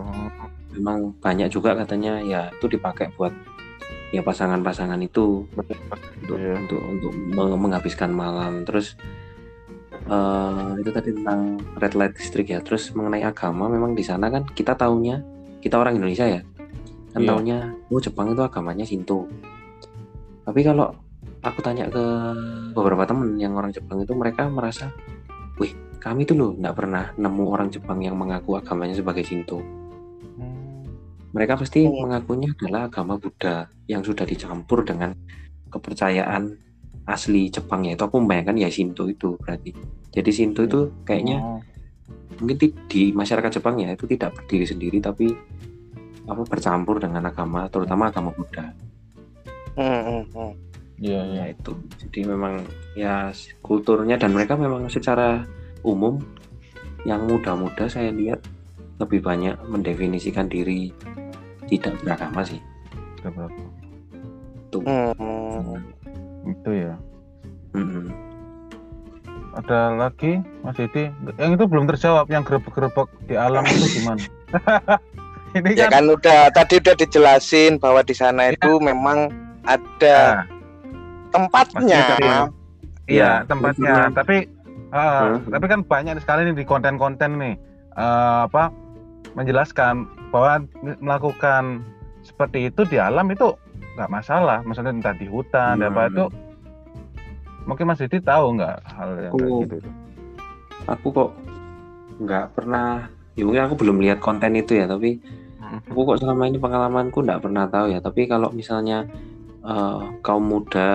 Memang banyak juga katanya ya itu dipakai buat ya pasangan-pasangan itu untuk Iya. untuk untuk meng- menghabiskan malam. Terus eh, itu tadi tentang red light district ya. Terus mengenai agama memang di sana kan kita taunya kita orang Indonesia ya kan Iya. taunya oh Jepang itu agamanya Shinto. Tapi kalau aku tanya ke beberapa temen yang orang Jepang itu mereka merasa, wih kami tuh loh nggak pernah nemu orang Jepang yang mengaku agamanya sebagai Shinto. Mereka pasti Hmm. mengakunya adalah agama Buddha yang sudah dicampur dengan kepercayaan asli Jepang yaitu aku membayangkan ya Shinto itu berarti. Jadi Shinto itu kayaknya Oh. mungkin di, di masyarakat Jepang ya itu tidak berdiri sendiri tapi apa bercampur dengan agama terutama agama Buddha. Hmm, hmm, hmm. iya iya Ya itu. Jadi memang ya kulturnya dan mereka memang secara umum yang muda-muda saya lihat lebih banyak mendefinisikan diri tidak beragama sih. Udah berapa? Tuh. Hmm. itu ya Mm-mm. ada lagi Mas Didi yang itu belum terjawab yang gerebek-gerebek di alam itu (laughs) gimana (laughs) ini Ya kan, kan udah tadi udah dijelasin bahwa di sana itu memang ada nah, tempatnya. Ada iya Ya, tempatnya maksudnya- tapi ah, Hmm. tapi kan banyak sekali nih di konten-konten nih eh, apa menjelaskan bahwa melakukan seperti itu di alam itu nggak masalah. Maksudnya entah di hutan Hmm. apa itu mungkin Mas Didi tahu nggak hal yang kayak Aku- gitu itu? Aku kok nggak pernah ya mungkin aku belum lihat konten itu ya tapi aku kok selama ini pengalamanku nggak pernah tahu ya. Tapi kalau misalnya eh, kaum muda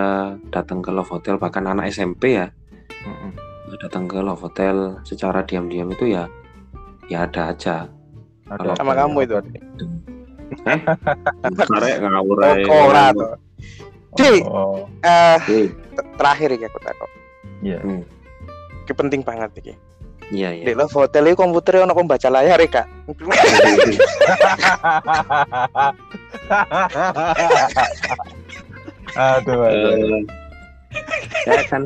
datang ke Love Hotel bahkan anak SMP ya Mm-mm. datang ke Love Hotel secara diam-diam itu ya ya ada aja Ada Sama kamu ya? itu. eh karek (laughs) ngawur Oh, ae. Di, oh eh, terakhir iki aku takut. iya Hmm. Iki penting banget iki. iya Di iya Love Hotel itu komputernya ono pembaca layar ya, Kak. (laughs) aduh, aduh. Eh, saya kan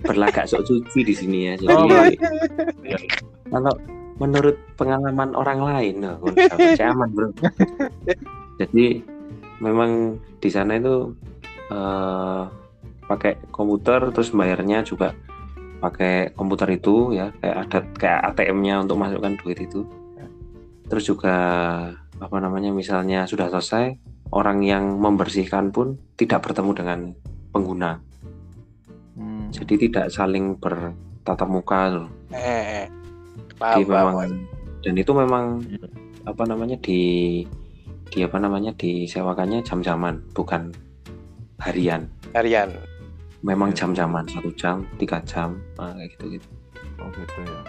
berlagak sok suci di sini ya jadi Oh, kalau menurut pengalaman orang lain saya (laughs) aman bro. Jadi memang di sana itu eh, pakai komputer terus bayarnya juga pakai komputer itu ya. Kayak ada kayak ATM-nya untuk masukkan duit itu. Terus juga apa namanya misalnya sudah selesai orang yang membersihkan pun tidak bertemu dengan pengguna. Hmm. jadi tidak saling bertatap muka loh. Eh, Jadi paham, memang paham. dan itu memang apa namanya di di apa namanya disewakannya jam-jaman bukan harian. harian. Memang Iya. jam-jaman satu jam, tiga jam, nah, kayak gitu gitu. Oh gitu ya.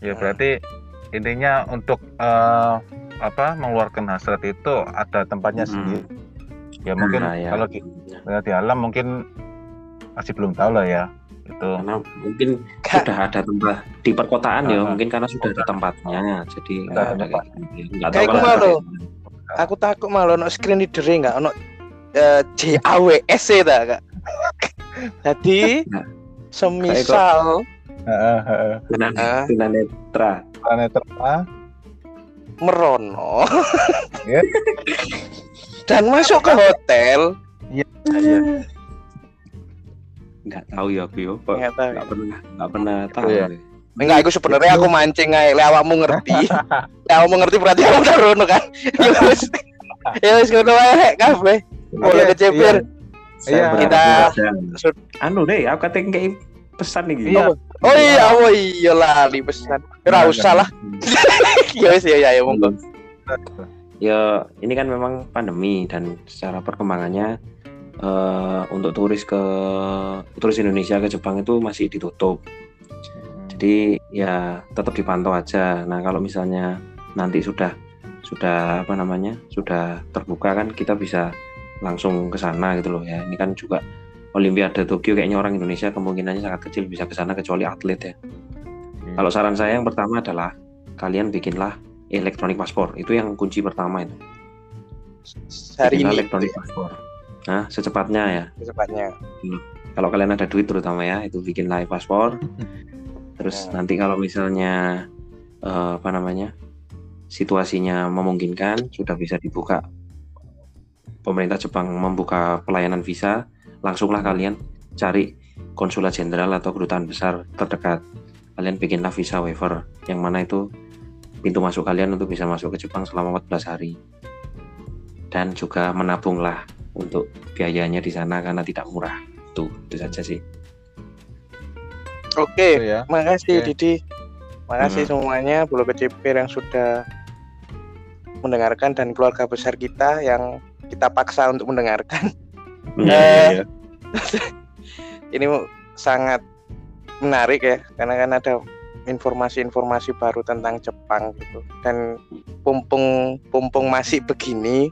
Ya berarti intinya untuk eh, apa mengeluarkan hasrat itu ada tempatnya Hmm. sendiri. Ya mungkin Nah, ya. kalau di, kalau di alam mungkin masih belum tahu lah ya. Itu. karena mungkin Kak. sudah ada tempat di perkotaan ya mungkin karena sudah ada tempatnya jadi nggak ada kayak gitu. Nggak tahu kalau Aku takut malah ono screen reader enggak ono eh, J A W S E ta, Kak. (laughs) Jadi Nah. semisal Heeh, heeh. Tunan- tunanetra Terang. merono Ya. (laughs) dan masuk ke hotel Iya. Nggak tahu ya aku yo kok Nggak tahu. pernah nggak pernah tahu Iya. ya. enggak aku sebenarnya aku mancing aja lek awakmu ngerti (laughs) lek awakmu ngerti berarti aku udah rono kan (laughs) ya wis ya wis ngono wae kabeh boleh Oke, kecepir Iya. Kita- anu deh aku katanya kayak pesan nih gitu. Iya. oh iya oh iya lah di pesan ora usah lah (laughs) ya wis ya ya ya monggo ya ini kan memang pandemi dan secara perkembangannya eh, untuk turis ke turis Indonesia ke Jepang itu masih ditutup. Jadi ya tetap dipantau aja. Nah kalau misalnya nanti sudah sudah apa namanya sudah terbuka kan kita bisa langsung ke sana gitu loh ya. Ini kan juga Olimpiade Tokyo kayaknya orang Indonesia kemungkinannya sangat kecil bisa ke sana kecuali atlet ya. Kalau saran saya yang pertama adalah kalian bikinlah elektronik paspor. Itu yang kunci pertama itu. Hari Bikinlah ini? elektronik paspor nah secepatnya ya? Secepatnya. Kalau kalian ada duit terutama ya itu bikin live paspor. Terus Ya. nanti kalau misalnya eh, apa namanya situasinya memungkinkan sudah bisa dibuka. Pemerintah Jepang membuka pelayanan visa langsunglah kalian cari konsulat jenderal atau kedutaan besar terdekat. Kalian bikinlah visa waiver yang mana itu pintu masuk kalian untuk bisa masuk ke Jepang selama 14 hari dan juga menabunglah untuk biayanya di sana karena tidak murah tuh itu saja sih oke Itu ya. makasih Oke. Didi makasih Hmm. semuanya bulu kecipir yang sudah mendengarkan dan keluarga besar kita yang kita paksa untuk mendengarkan Iya, iya. (laughs) ini sangat menarik ya karena kan ada informasi-informasi baru tentang Jepang gitu dan pumpung pumpung masih begini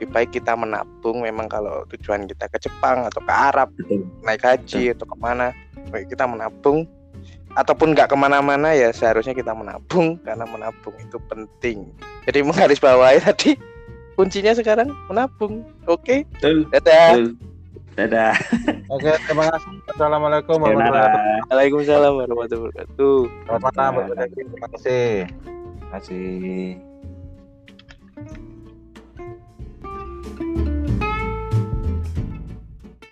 lebih baik kita menabung memang kalau tujuan kita ke Jepang atau ke Arab Betul. naik haji atau ke mana baik kita menabung ataupun nggak ke mana-mana ya seharusnya kita menabung karena menabung itu penting jadi menggarisbawahi (laughs) tadi kuncinya sekarang menabung oke Betul, dadah betul. Dadah. (laughs) Oke, terima kasih. Assalamualaikum warahmatullahi wabarakatuh. Waalaikumsalam warahmatullahi wabarakatuh Selamat malam. Terima kasih. Terima kasih.